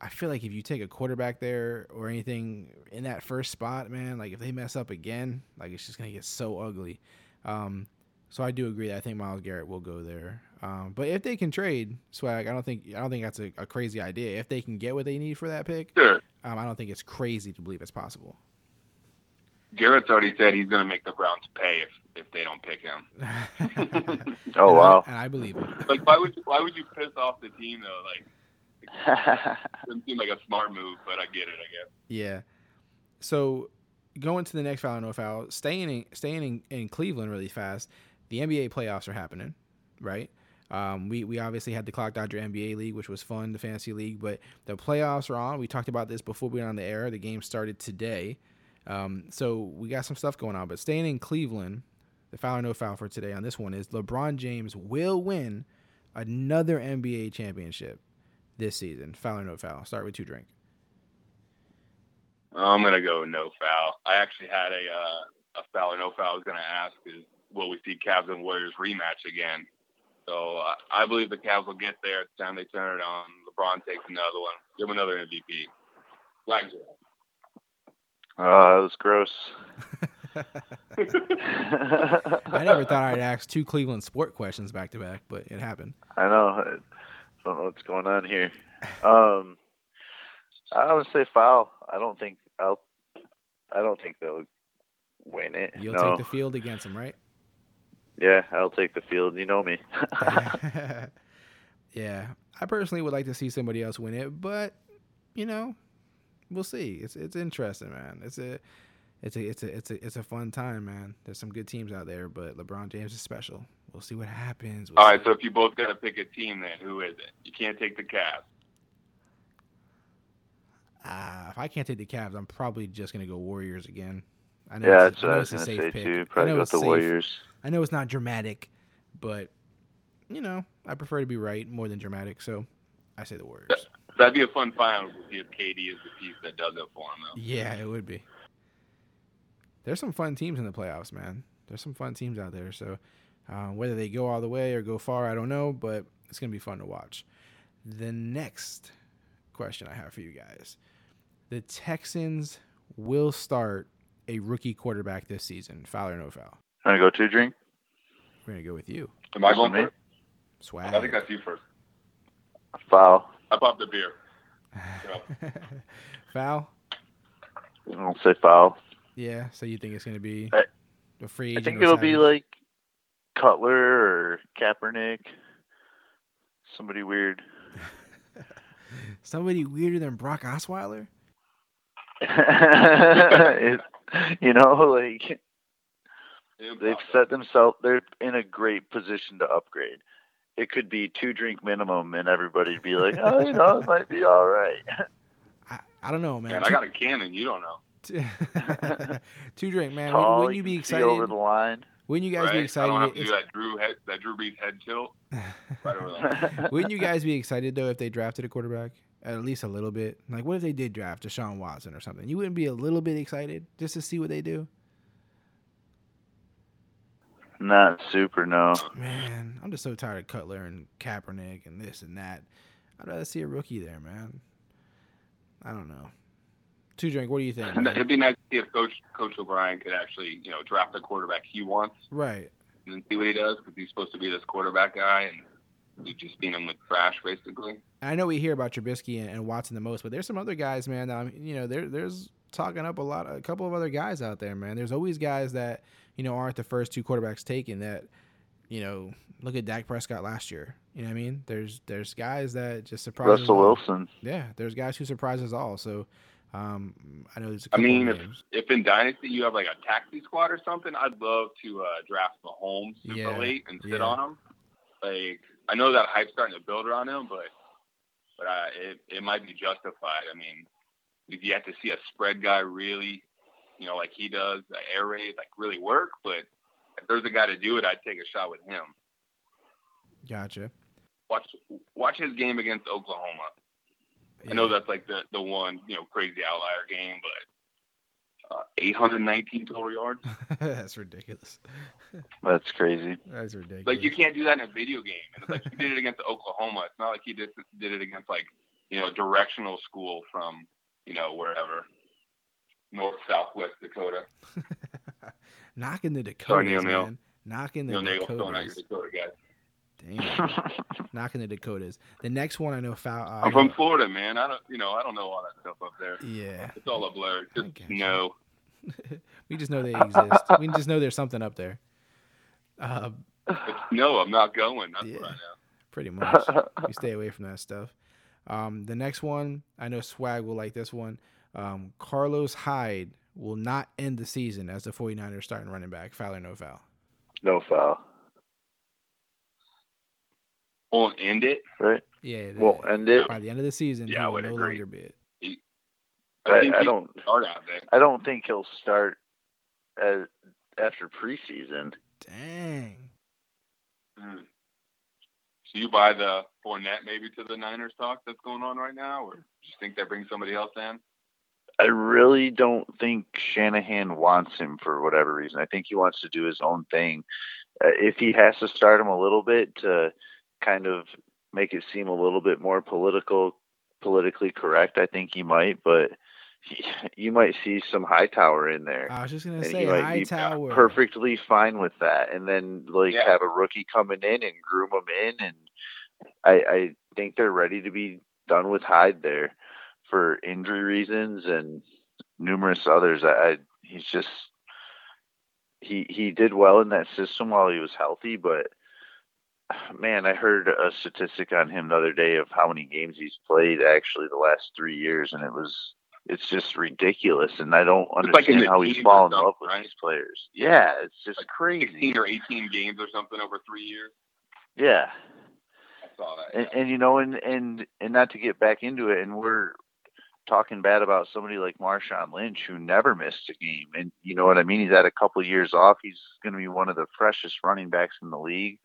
I feel like if you take a quarterback there or anything in that first spot, man, like if they mess up again, like it's just gonna get so ugly. Um, so I do agree that I think Myles Garrett will go there. Um, but if they can trade swag, I don't think I don't think that's a, a crazy idea. If they can get what they need for that pick, Sure. um, I don't think it's crazy to believe it's possible. Garrett's already said he's going to make the Browns pay if, if they don't pick him. Oh, And I- wow. and I believe it. Like, why would you, why would you piss off the team though? Like, it doesn't seem like a smart move, but I get it. I guess. Yeah. So going to the next foul, no foul. Staying in, staying in, in Cleveland really fast. The NBA playoffs are happening, right? Um, we we obviously had the Clock Dodger NBA League, which was fun, the fantasy league, but the playoffs are on. We talked about this before we went on the air. The game started today, um, so we got some stuff going on. But staying in Cleveland, the foul or no foul for today on this one is LeBron James will win another NBA championship this season. Foul or no foul? Start with two drink. I'm gonna go no foul. I actually had a uh, a foul or no foul. I was gonna ask is will we see Cavs and Warriors rematch again? So uh, I believe the Cavs will get there. It's time they turn it on. LeBron takes another one. Give him another MVP. Flags are up. Oh, that was gross. I never thought I'd ask two Cleveland sport questions back to back, but it happened. I know. I don't know what's going on here. Um, I would say foul. I don't think I'll. I don't think they'll win it. You'll no. take the field against them, right? Yeah, I'll take the field. You know me. yeah, I personally would like to see somebody else win it, but you know, we'll see. It's it's interesting, man. It's a it's a it's a it's a it's a fun time, man. There's some good teams out there, but LeBron James is special. We'll see what happens. We'll All see. So if you both got to pick a team, then who is it? You can't take the Cavs. Ah, if I can't take the Cavs, I'm probably just gonna go Warriors again. I know yeah, it's, that's I know I it's was a safe say pick. too. I Probably know it's the safe. Warriors. I know it's not dramatic, but you know, I prefer to be right more than dramatic. So I say the Warriors. That'd be a fun final to see if KD is the piece that does it for him, though. Yeah, it would be. There's some fun teams in the playoffs, man. There's some fun teams out there. So uh, whether they go all the way or go far, I don't know, but it's gonna be fun to watch. The next question I have for you guys: The Texans will start a rookie quarterback this season. Foul or no foul? Want to go two drink? We're gonna go with you, Am I going Me? first? Swag. I think that's you first. Foul. I popped the beer. foul. I'll say foul. Yeah. So you think it's gonna be I- a free I think it'll be like Cutler or Kaepernick. Somebody weird. somebody weirder than Brock Osweiler. it, you know, like they've set themselves. They're in a great position to upgrade. It could be two drink minimum, and everybody'd be like, "Oh, you know, it might be all right." I, I don't know, man. Man, I got a cannon. You don't know. two, two drink, man. Tall, Wouldn't you be can see excited? over the line? Wouldn't you guys be right? I excited? don't have to do that Drew head, that Drew Brees head tilt. Right over there. Wouldn't you guys be excited though if they drafted a quarterback? At least a little bit. Like, what if they did draft Deshaun Watson or something? You wouldn't be a little bit excited just to see what they do? Not super, no. Man, I'm just so tired of Cutler and Kaepernick and this and that. I'd rather see a rookie there, man. I don't know. Two drink. What do you think? Man? It'd be nice to see if Coach Coach O'Brien could actually, you know, draft the quarterback he wants Right. and then see what he does because he's supposed to be this quarterback guy and we've just seen him with trash basically. I know we hear about Trubisky and, and Watson the most, but there's some other guys, man. That I'm, you know, there there's talking up a lot, a couple of other guys out there, man. There's always guys that you know aren't the first two quarterbacks taken. That you know, look at Dak Prescott last year. You know what I mean? There's there's guys that just surprise. Russell all. Wilson. Yeah, there's guys who surprise us all. So, um, I know there's. A I mean, if names. if in Dynasty you have like a taxi squad or something, I'd love to uh, draft Mahomes super Yeah, late and sit yeah. on him. Like I know that hype's starting to build around him, but but uh, it it might be justified. I mean, if you have to see a spread guy really, you know, like he does, the air raid, like really work. But if there's a guy to do it, I'd take a shot with him. gotcha. Watch watch his game against Oklahoma. I know that's like the the one you know crazy outlier game, but uh, 819 total yards. that's ridiculous. That's crazy. That's ridiculous. Like you can't do that in a video game. And it's like he did it against Oklahoma. It's not like he did did it against like you know directional school from you know wherever north southwest Dakota. knocking the Sorry, Dakotas, Neil, Neil. man. Knocking the You know, Nagel's out your Dakota guys. Damn. knocking the Dakotas. The next one I know foul. Uh, I'm from Florida, man. I don't you know I don't know all that stuff up there. Yeah, It's all a blur. Just gotcha. no. we just know they exist. we just know there's something up there. Uh, no, I'm not going. That's Yeah. what I know. pretty much. we stay away from that stuff. Um, the next one, I know Swag will like this one. Um, Carlos Hyde will not end the season as the 49ers starting running back, foul or no foul. no foul, Won't end it. right? Yeah, the- Won't end it. by the end of the season, Yeah, he I will would no agree. longer be it. I, think I don't. start out there. I don't think he'll start as, after preseason. Dang. Hmm. So you buy the Fournette maybe to the Niners talk that's going on right now, or do you think they bring somebody else in? I really don't think Shanahan wants him for whatever reason. I think he wants to do his own thing. Uh, if he has to start him a little bit to kind of make it seem a little bit more political, politically correct, I think he might. But he, you might see some Hightower in there. I was just gonna and say he might be Hightower. perfectly fine with that. And then like Yeah. have a rookie coming in and groom him in. And I, I think they're ready to be done with Hyde there for injury reasons and numerous others. I, I he's just he he did well in that system while he was healthy, but man, I heard a statistic on him the other day of how many games he's played actually the last three years, and it was it's just ridiculous, and I don't It's like understand how he's fallen in love with right? these players. Yeah, it's just Like crazy. 16 or 18 games or something over three years. Yeah, I saw that. and, yeah. and you know, and and and not to get back into it, and we're talking bad about somebody like Marshawn Lynch who never missed a game, and you know what I mean. He's had a couple of years off. He's going to be one of the freshest running backs in the league.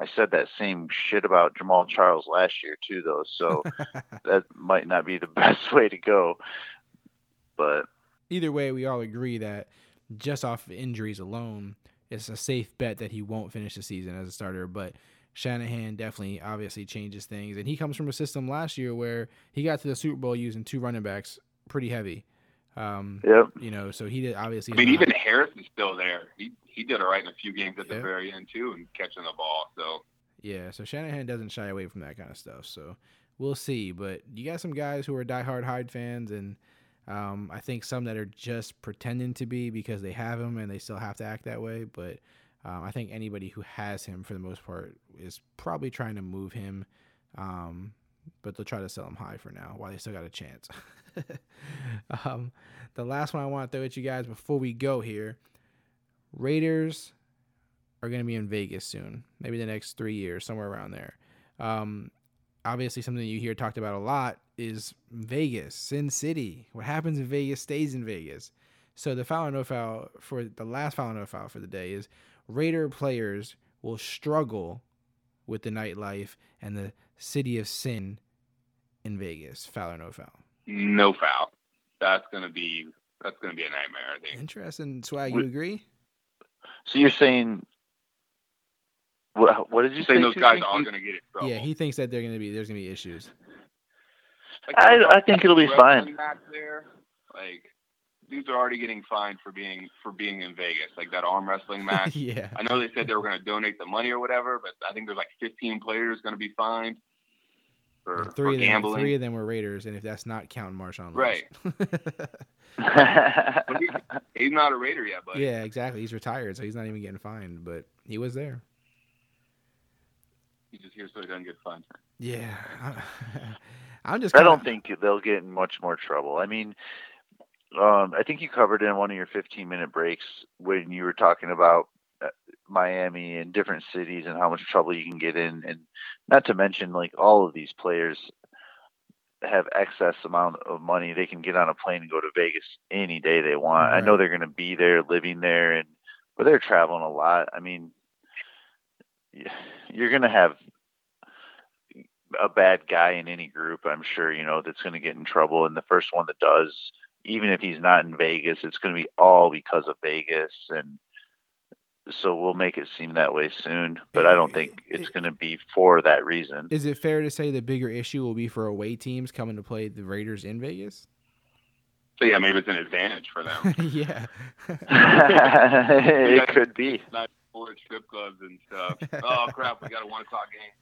I said that same shit about Jamaal Charles last year too, though. So that might not be the best way to go. But Either way, we all agree that just off of injuries alone, it's a safe bet that he won't finish the season as a starter. But Shanahan definitely obviously changes things. And he comes from a system last year where he got to the Super Bowl using two running backs pretty heavy. Um, yep, You know, so he did obviously. I mean, is even not- Harris is still there. He he did all right in a few games at Yeah. the very end too, and catching the ball. So Yeah, so Shanahan doesn't shy away from that kind of stuff. So we'll see. But you got some guys who are diehard Hyde fans, and um, I think some that are just pretending to be because they have him and they still have to act that way. But um, I think anybody who has him for the most part is probably trying to move him. Um, but they'll try to sell them high for now while they still got a chance. um, the last one I want to throw at you guys before we go here Raiders are going to be in Vegas soon, maybe the next three years, somewhere around there. Um, obviously, something you hear talked about a lot is Vegas, Sin City. What happens in Vegas stays in Vegas. So the foul no foul for the last foul no foul for the day is Raider players will struggle with the nightlife and the city of sin in Vegas. Foul or no foul? No foul. That's gonna be that's gonna be a nightmare. I think. Interesting. Swag, you agree? So you're saying what? What did you say? Those guys Tristan? are gonna get it. trouble. Yeah, he thinks that they're gonna be there's gonna be issues. Like, I- I think it'll be fine. Match there, like dudes are already getting fined for being for being in Vegas, like that arm wrestling match. yeah. I know they said they were going to donate the money or whatever, but I think there's like 15 players going to be fined for, And for three of them, gambling. three of them were Raiders, and if that's not counting Marshawn Lynch. Right. He's not a Raider yet, but yeah, exactly. He's retired, so he's not even getting fined, but he was there. he's just here so he doesn't get fined. Yeah, I'm just. I kinda- don't think they'll get in much more trouble. I mean, um, I think you covered in one of your 15 minute breaks when you were talking about uh, Miami and different cities and how much trouble you can get in, and not to mention like all of these players have excess amount of money. They can get on a plane and go to Vegas any day they want. I know they're going to be there, living there, and but they're traveling a lot. I mean, you're going to have a bad guy in any group, I'm sure, you know, that's going to get in trouble. And the first one that does, even if he's not in Vegas, it's going to be all because of Vegas. And so we'll make it seem that way soon. But I don't think it's going to be for that reason. Is it fair to say the bigger issue will be for away teams coming to play the Raiders in Vegas? So yeah, maybe it's an advantage for them. yeah. it could be. Not for strip clubs and stuff. Oh crap, we got a one o'clock game.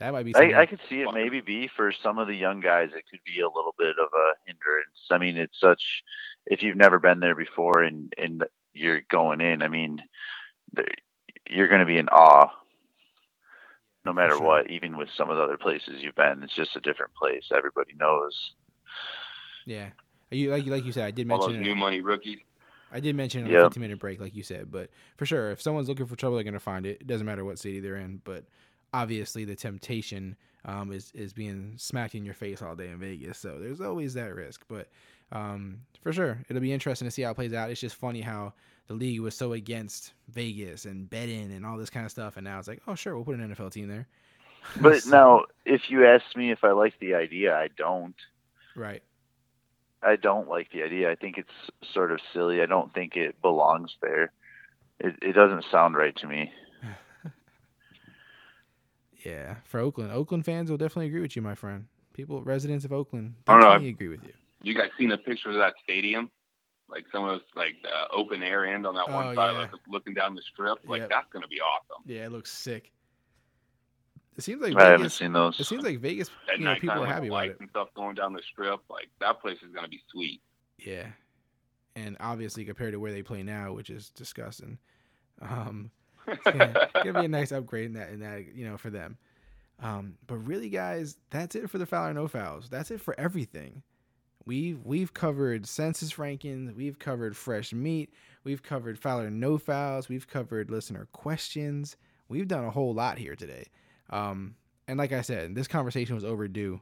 That might be. I, I could see it maybe be for some of the young guys. It could be a little bit of a hindrance. I mean, it's such if you've never been there before and and you're going in. I mean, you're going to be in awe, no matter sure. what. Even with some of the other places you've been, it's just a different place. Everybody knows. yeah. You like like you said, I did All those mention new money rookies. I did mention it Yep. a 15 minute break, like you said, but for sure, if someone's looking for trouble, they're gonna find it. It doesn't matter what city they're in, but obviously the temptation um, is is being smacked in your face all day in Vegas. So there's always that risk, but um, for sure, it'll be interesting to see how it plays out. It's just funny how the league was so against Vegas and betting and all this kind of stuff, and now it's like, oh sure, we'll put an NFL team there. But So- now, if you ask me if I like the idea, I don't. right? I don't like the idea. I think it's sort of silly. I don't think it belongs there. It, it doesn't sound right to me. Yeah, for Oakland, Oakland fans will definitely agree with you, my friend. People, residents of Oakland, I don't know, definitely agree with you. You guys seen the pictures of that stadium? Like some of those like uh, open air end on that Oh, one side, yeah. like, looking down the strip. Like Yep. that's gonna be awesome. Yeah, it looks sick. It seems like I haven't Vegas. seen those. It seems like Vegas. At You know, people are with happy the about it. and stuff going down the strip. Like that place is gonna be sweet. Yeah, and obviously compared to where they play now, which is disgusting. Um, it's gonna, gonna be a nice upgrade in that, in that you know, for them. Um, but really, guys, that's it for the foul or no fouls. That's it for everything. We've we've covered census rankings. We've covered fresh meat. We've covered foul or no fouls. We've covered listener questions. We've done a whole lot here today. Um, and like I said, this conversation was overdue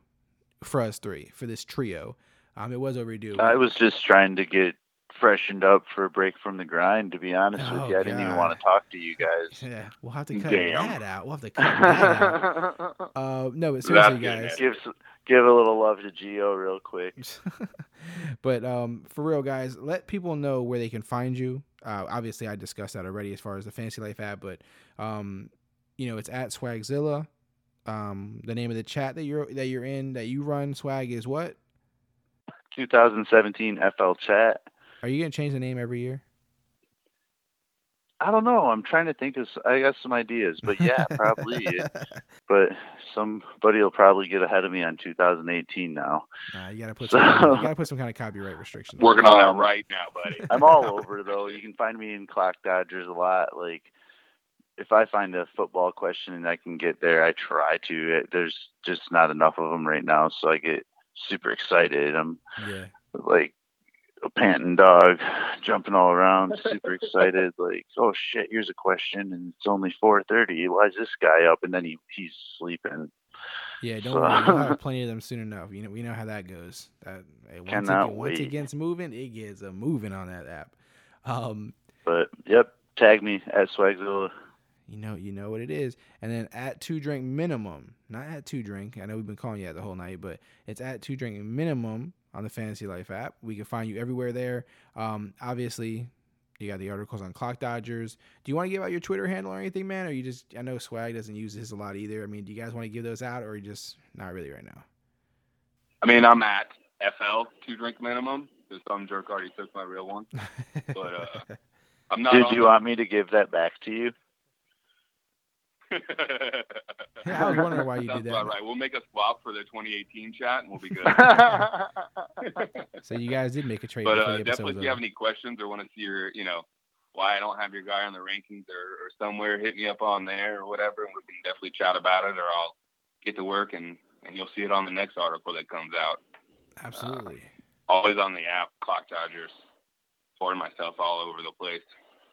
for us three, for this trio. Um, it was overdue. I was just trying to get freshened up for a break from the grind. To be honest with Oh, you, I didn't even want to talk to you guys. Yeah, we'll have to cut Damn. that out. We'll have to cut that out. Uh, no, but seriously, guys. give give a little love to Geo real quick. but um, for real, guys, let people know where they can find you. Uh, obviously, I discussed that already as far as the Fantasy Life app, but um, you know, it's at Swagzilla. Um, the name of the chat that you're that you're in that you run Swag is what? 2017 FL Chat. Are you gonna change the name every year? I don't know. I'm trying to think of. s- I got some ideas, but yeah, probably. but somebody will probably get ahead of me on 2018 now. Nah, you gotta put So- some, you gotta put some kind of copyright restriction. Working on that right now, buddy. I'm all over though. You can find me in Clock Dodgers a lot. Like if I find a football question and I can get there, I try to. It, there's just not enough of them right now, so I get super excited. I'm Yeah. like a panting dog, jumping all around, super excited. Like, oh shit, here's a question, and it's only 4:30. Why is this guy up? And then he he's sleeping. Yeah, don't So- worry. You'll have plenty of them soon enough. You know, we know how that goes. That hey, once, it, Cannot once it gets moving, it gets a moving on that app. Um, But yep, tag me at Swagzilla. you know, you know what it is. And then at two drink minimum, not at two drink. I know we've been calling you that the whole night, but it's at two drink minimum on the Fantasy Life app. We can find you everywhere there. Um, obviously, you got the articles on Clock Dodgers. Do you want to give out your Twitter handle or anything, man? Or you just? I know Swag doesn't use his a lot either. I mean, do you guys want to give those out, or you just not really right now? I mean, I'm at FL two drink minimum. Because some jerk already took my real one. But uh, I'm not. Did you the- want me to give that back to you? Yeah, I was wondering why you Sounds did that. about right. We'll make a swap for the 2018 chat, and we'll be good. So you guys did make a trade. but uh, definitely, if you have any questions or want to see your, you know, why I don't have your guy on the rankings or, or somewhere, hit me up on there or whatever, and we can definitely chat about it, or I'll get to work and and you'll see it on the next article that comes out. Absolutely. Always on the app, Clock Dodgers. Pouring myself all over the place.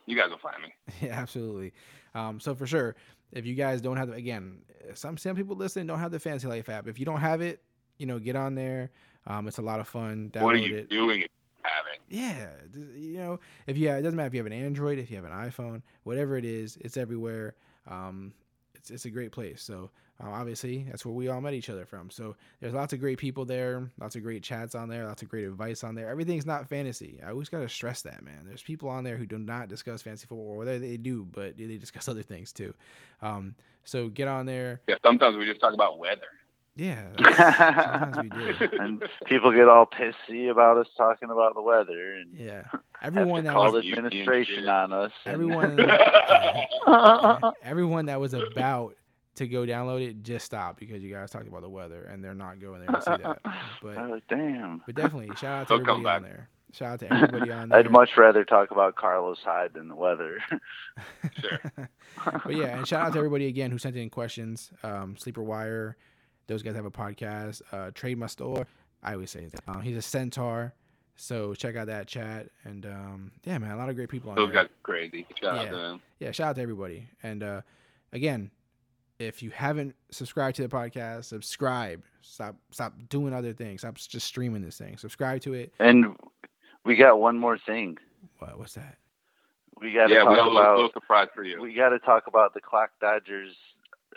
You guys will find me. Yeah, absolutely. Um, so for sure, if you guys don't have, again, some some people listening don't have the Fantasy Life app. If you don't have it, you know, get on there. Um, it's a lot of fun. Download what are you it. doing if you have it? Yeah, you know, if you have, it doesn't matter if you have an Android, if you have an iPhone, whatever it is, it's everywhere. Um, it's it's a great place. So uh, obviously, that's where we all met each other from. So there's lots of great people there, lots of great chats on there, lots of great advice on there. Everything's not fantasy. I always gotta stress that, man. There's people on there who do not discuss fantasy football, or whether they do, but they discuss other things too. Um, so get on there. Yeah, sometimes we just talk about weather. Yeah, sometimes we do. and people get all pissy about us talking about the weather and Yeah, have everyone to that call was administration on us. and- everyone everyone that was about to go download it just stopped because you guys talked about the weather and they're not going there to see that. But I was damn. but definitely shout out to They'll come everybody on there. Shout out to everybody on there. I'd much rather talk about Carlos Hyde than the weather. Sure. but yeah, and shout out to everybody again who sent in questions. Um, Sleeper Wire, those guys have a podcast. Uh, Trade My Store, I always say that. Um, he's a centaur, so check out that chat. And um, yeah, man, a lot of great people on Those there. guys are crazy. Shout Yeah. out to them. yeah, shout out to everybody. And uh, again, if you haven't subscribed to the podcast, subscribe. Stop stop doing other things. Stop just streaming this thing. Subscribe to it. and we got one more thing. What, what's that? We got to Yeah, we talk got a little, little about. surprise for you. We got to talk about the Clock Dodgers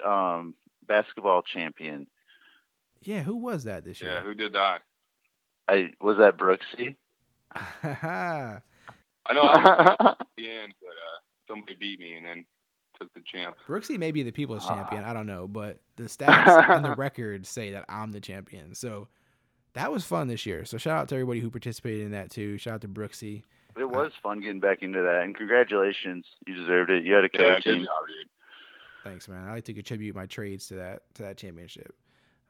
um, basketball champion. Yeah, who was that this year? yeah, who did that? I was that Brooksy. I know I was at the end, but uh, somebody beat me and then took the champ. Brooksy may be the people's Ah. champion. I don't know, but the stats and the records say that I'm the champion. So that was fun this year. So shout out to everybody who participated in that too. Shout out to Brooksy. It was fun getting back into that, and congratulations, you deserved it. You had a Yeah, killer team. job, dude. Thanks, man. I like to contribute my trades to that to that championship.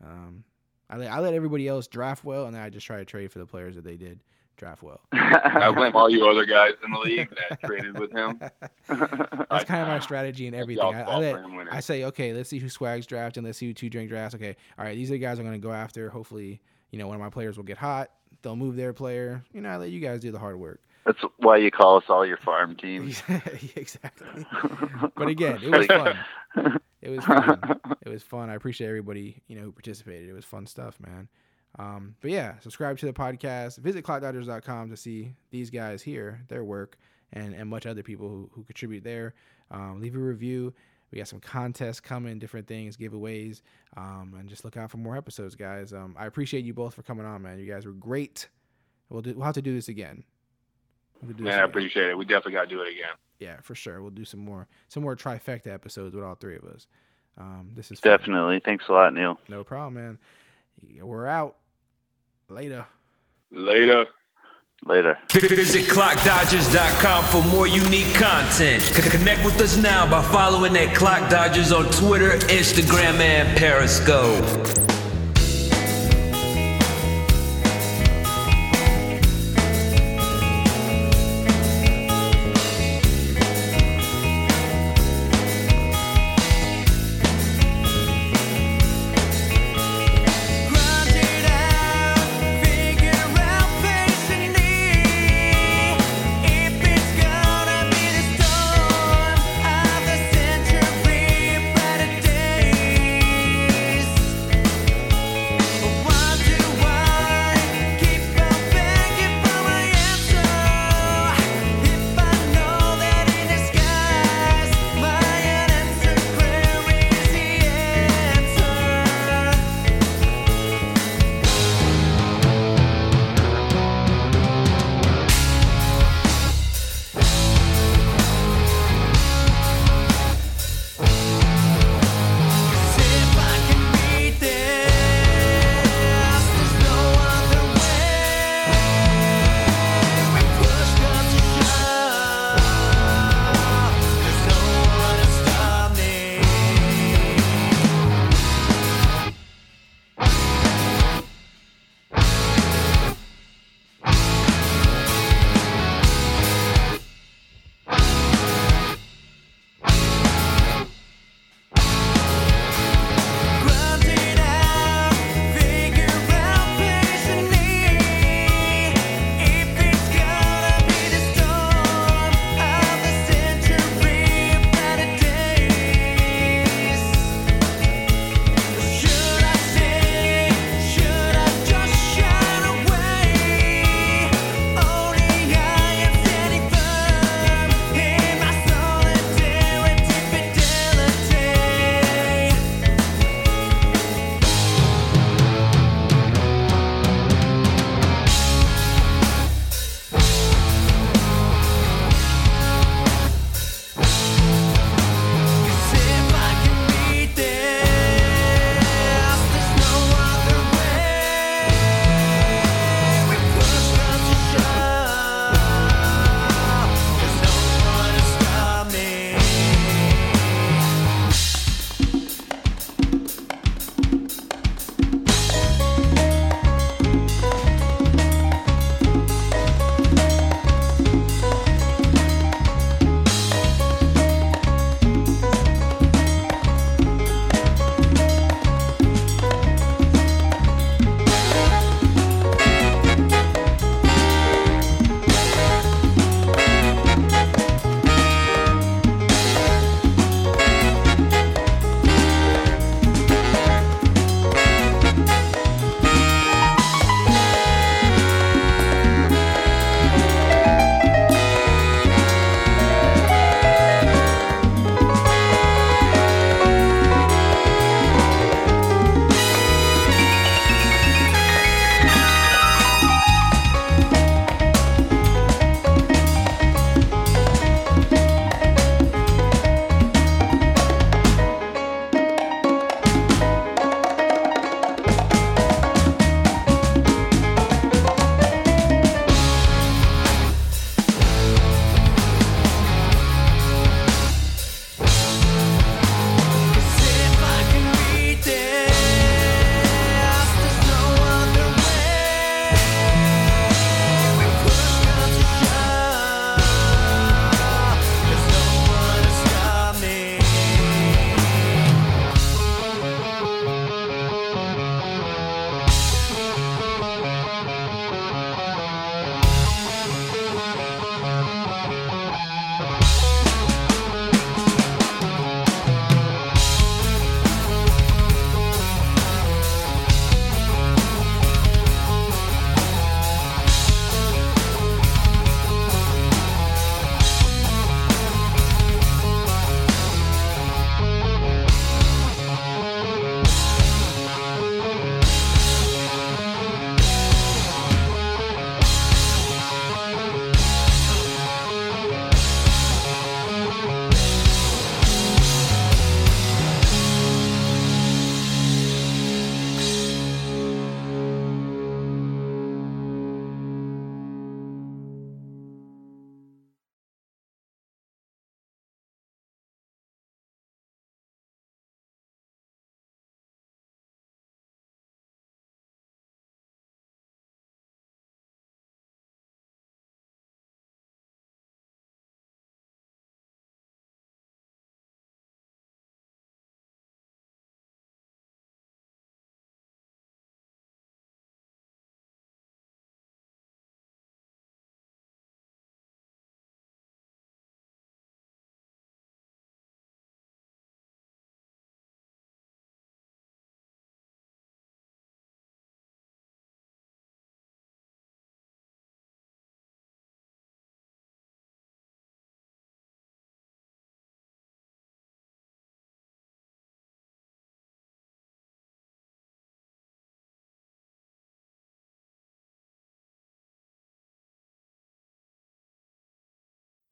Um, I let I let everybody else draft well, and then I just try to trade for the players that they did draft well. I blame all you other guys in the league that traded with him. That's kind of my strategy and everything. I, I, let, for him winning. I say, okay, let's see who swags draft and let's see who two drink drafts. Okay, all right, these are the guys I'm going to go after. Hopefully, you know, one of my players will get hot. They'll move their player. You know, I let you guys do the hard work. That's why you call us all your farm teams. exactly. But again, it was fun. It was fun. It was fun. I appreciate everybody, you know, who participated. It was fun stuff, man. Um, but yeah, subscribe to the podcast. Visit clockdodgers.com to see these guys here, their work, and, and much other people who, who contribute there. Um, leave a review. We got some contests coming, different things, giveaways, um, and just look out for more episodes, guys. Um, I appreciate you both for coming on, man. You guys were great. We'll do, we'll have to do this again. We'll do this Man, I appreciate it. We definitely got to do it again. Yeah, for sure. We'll do some more some more trifecta episodes with all three of us. Um, this is fun. Definitely. Thanks a lot, Neil. no problem, man. We're out later. Later. Later. Visit ClockDodgers.com for more unique content. C- Connect with us now by following at Clock Dodgers on Twitter, Instagram, and Periscope.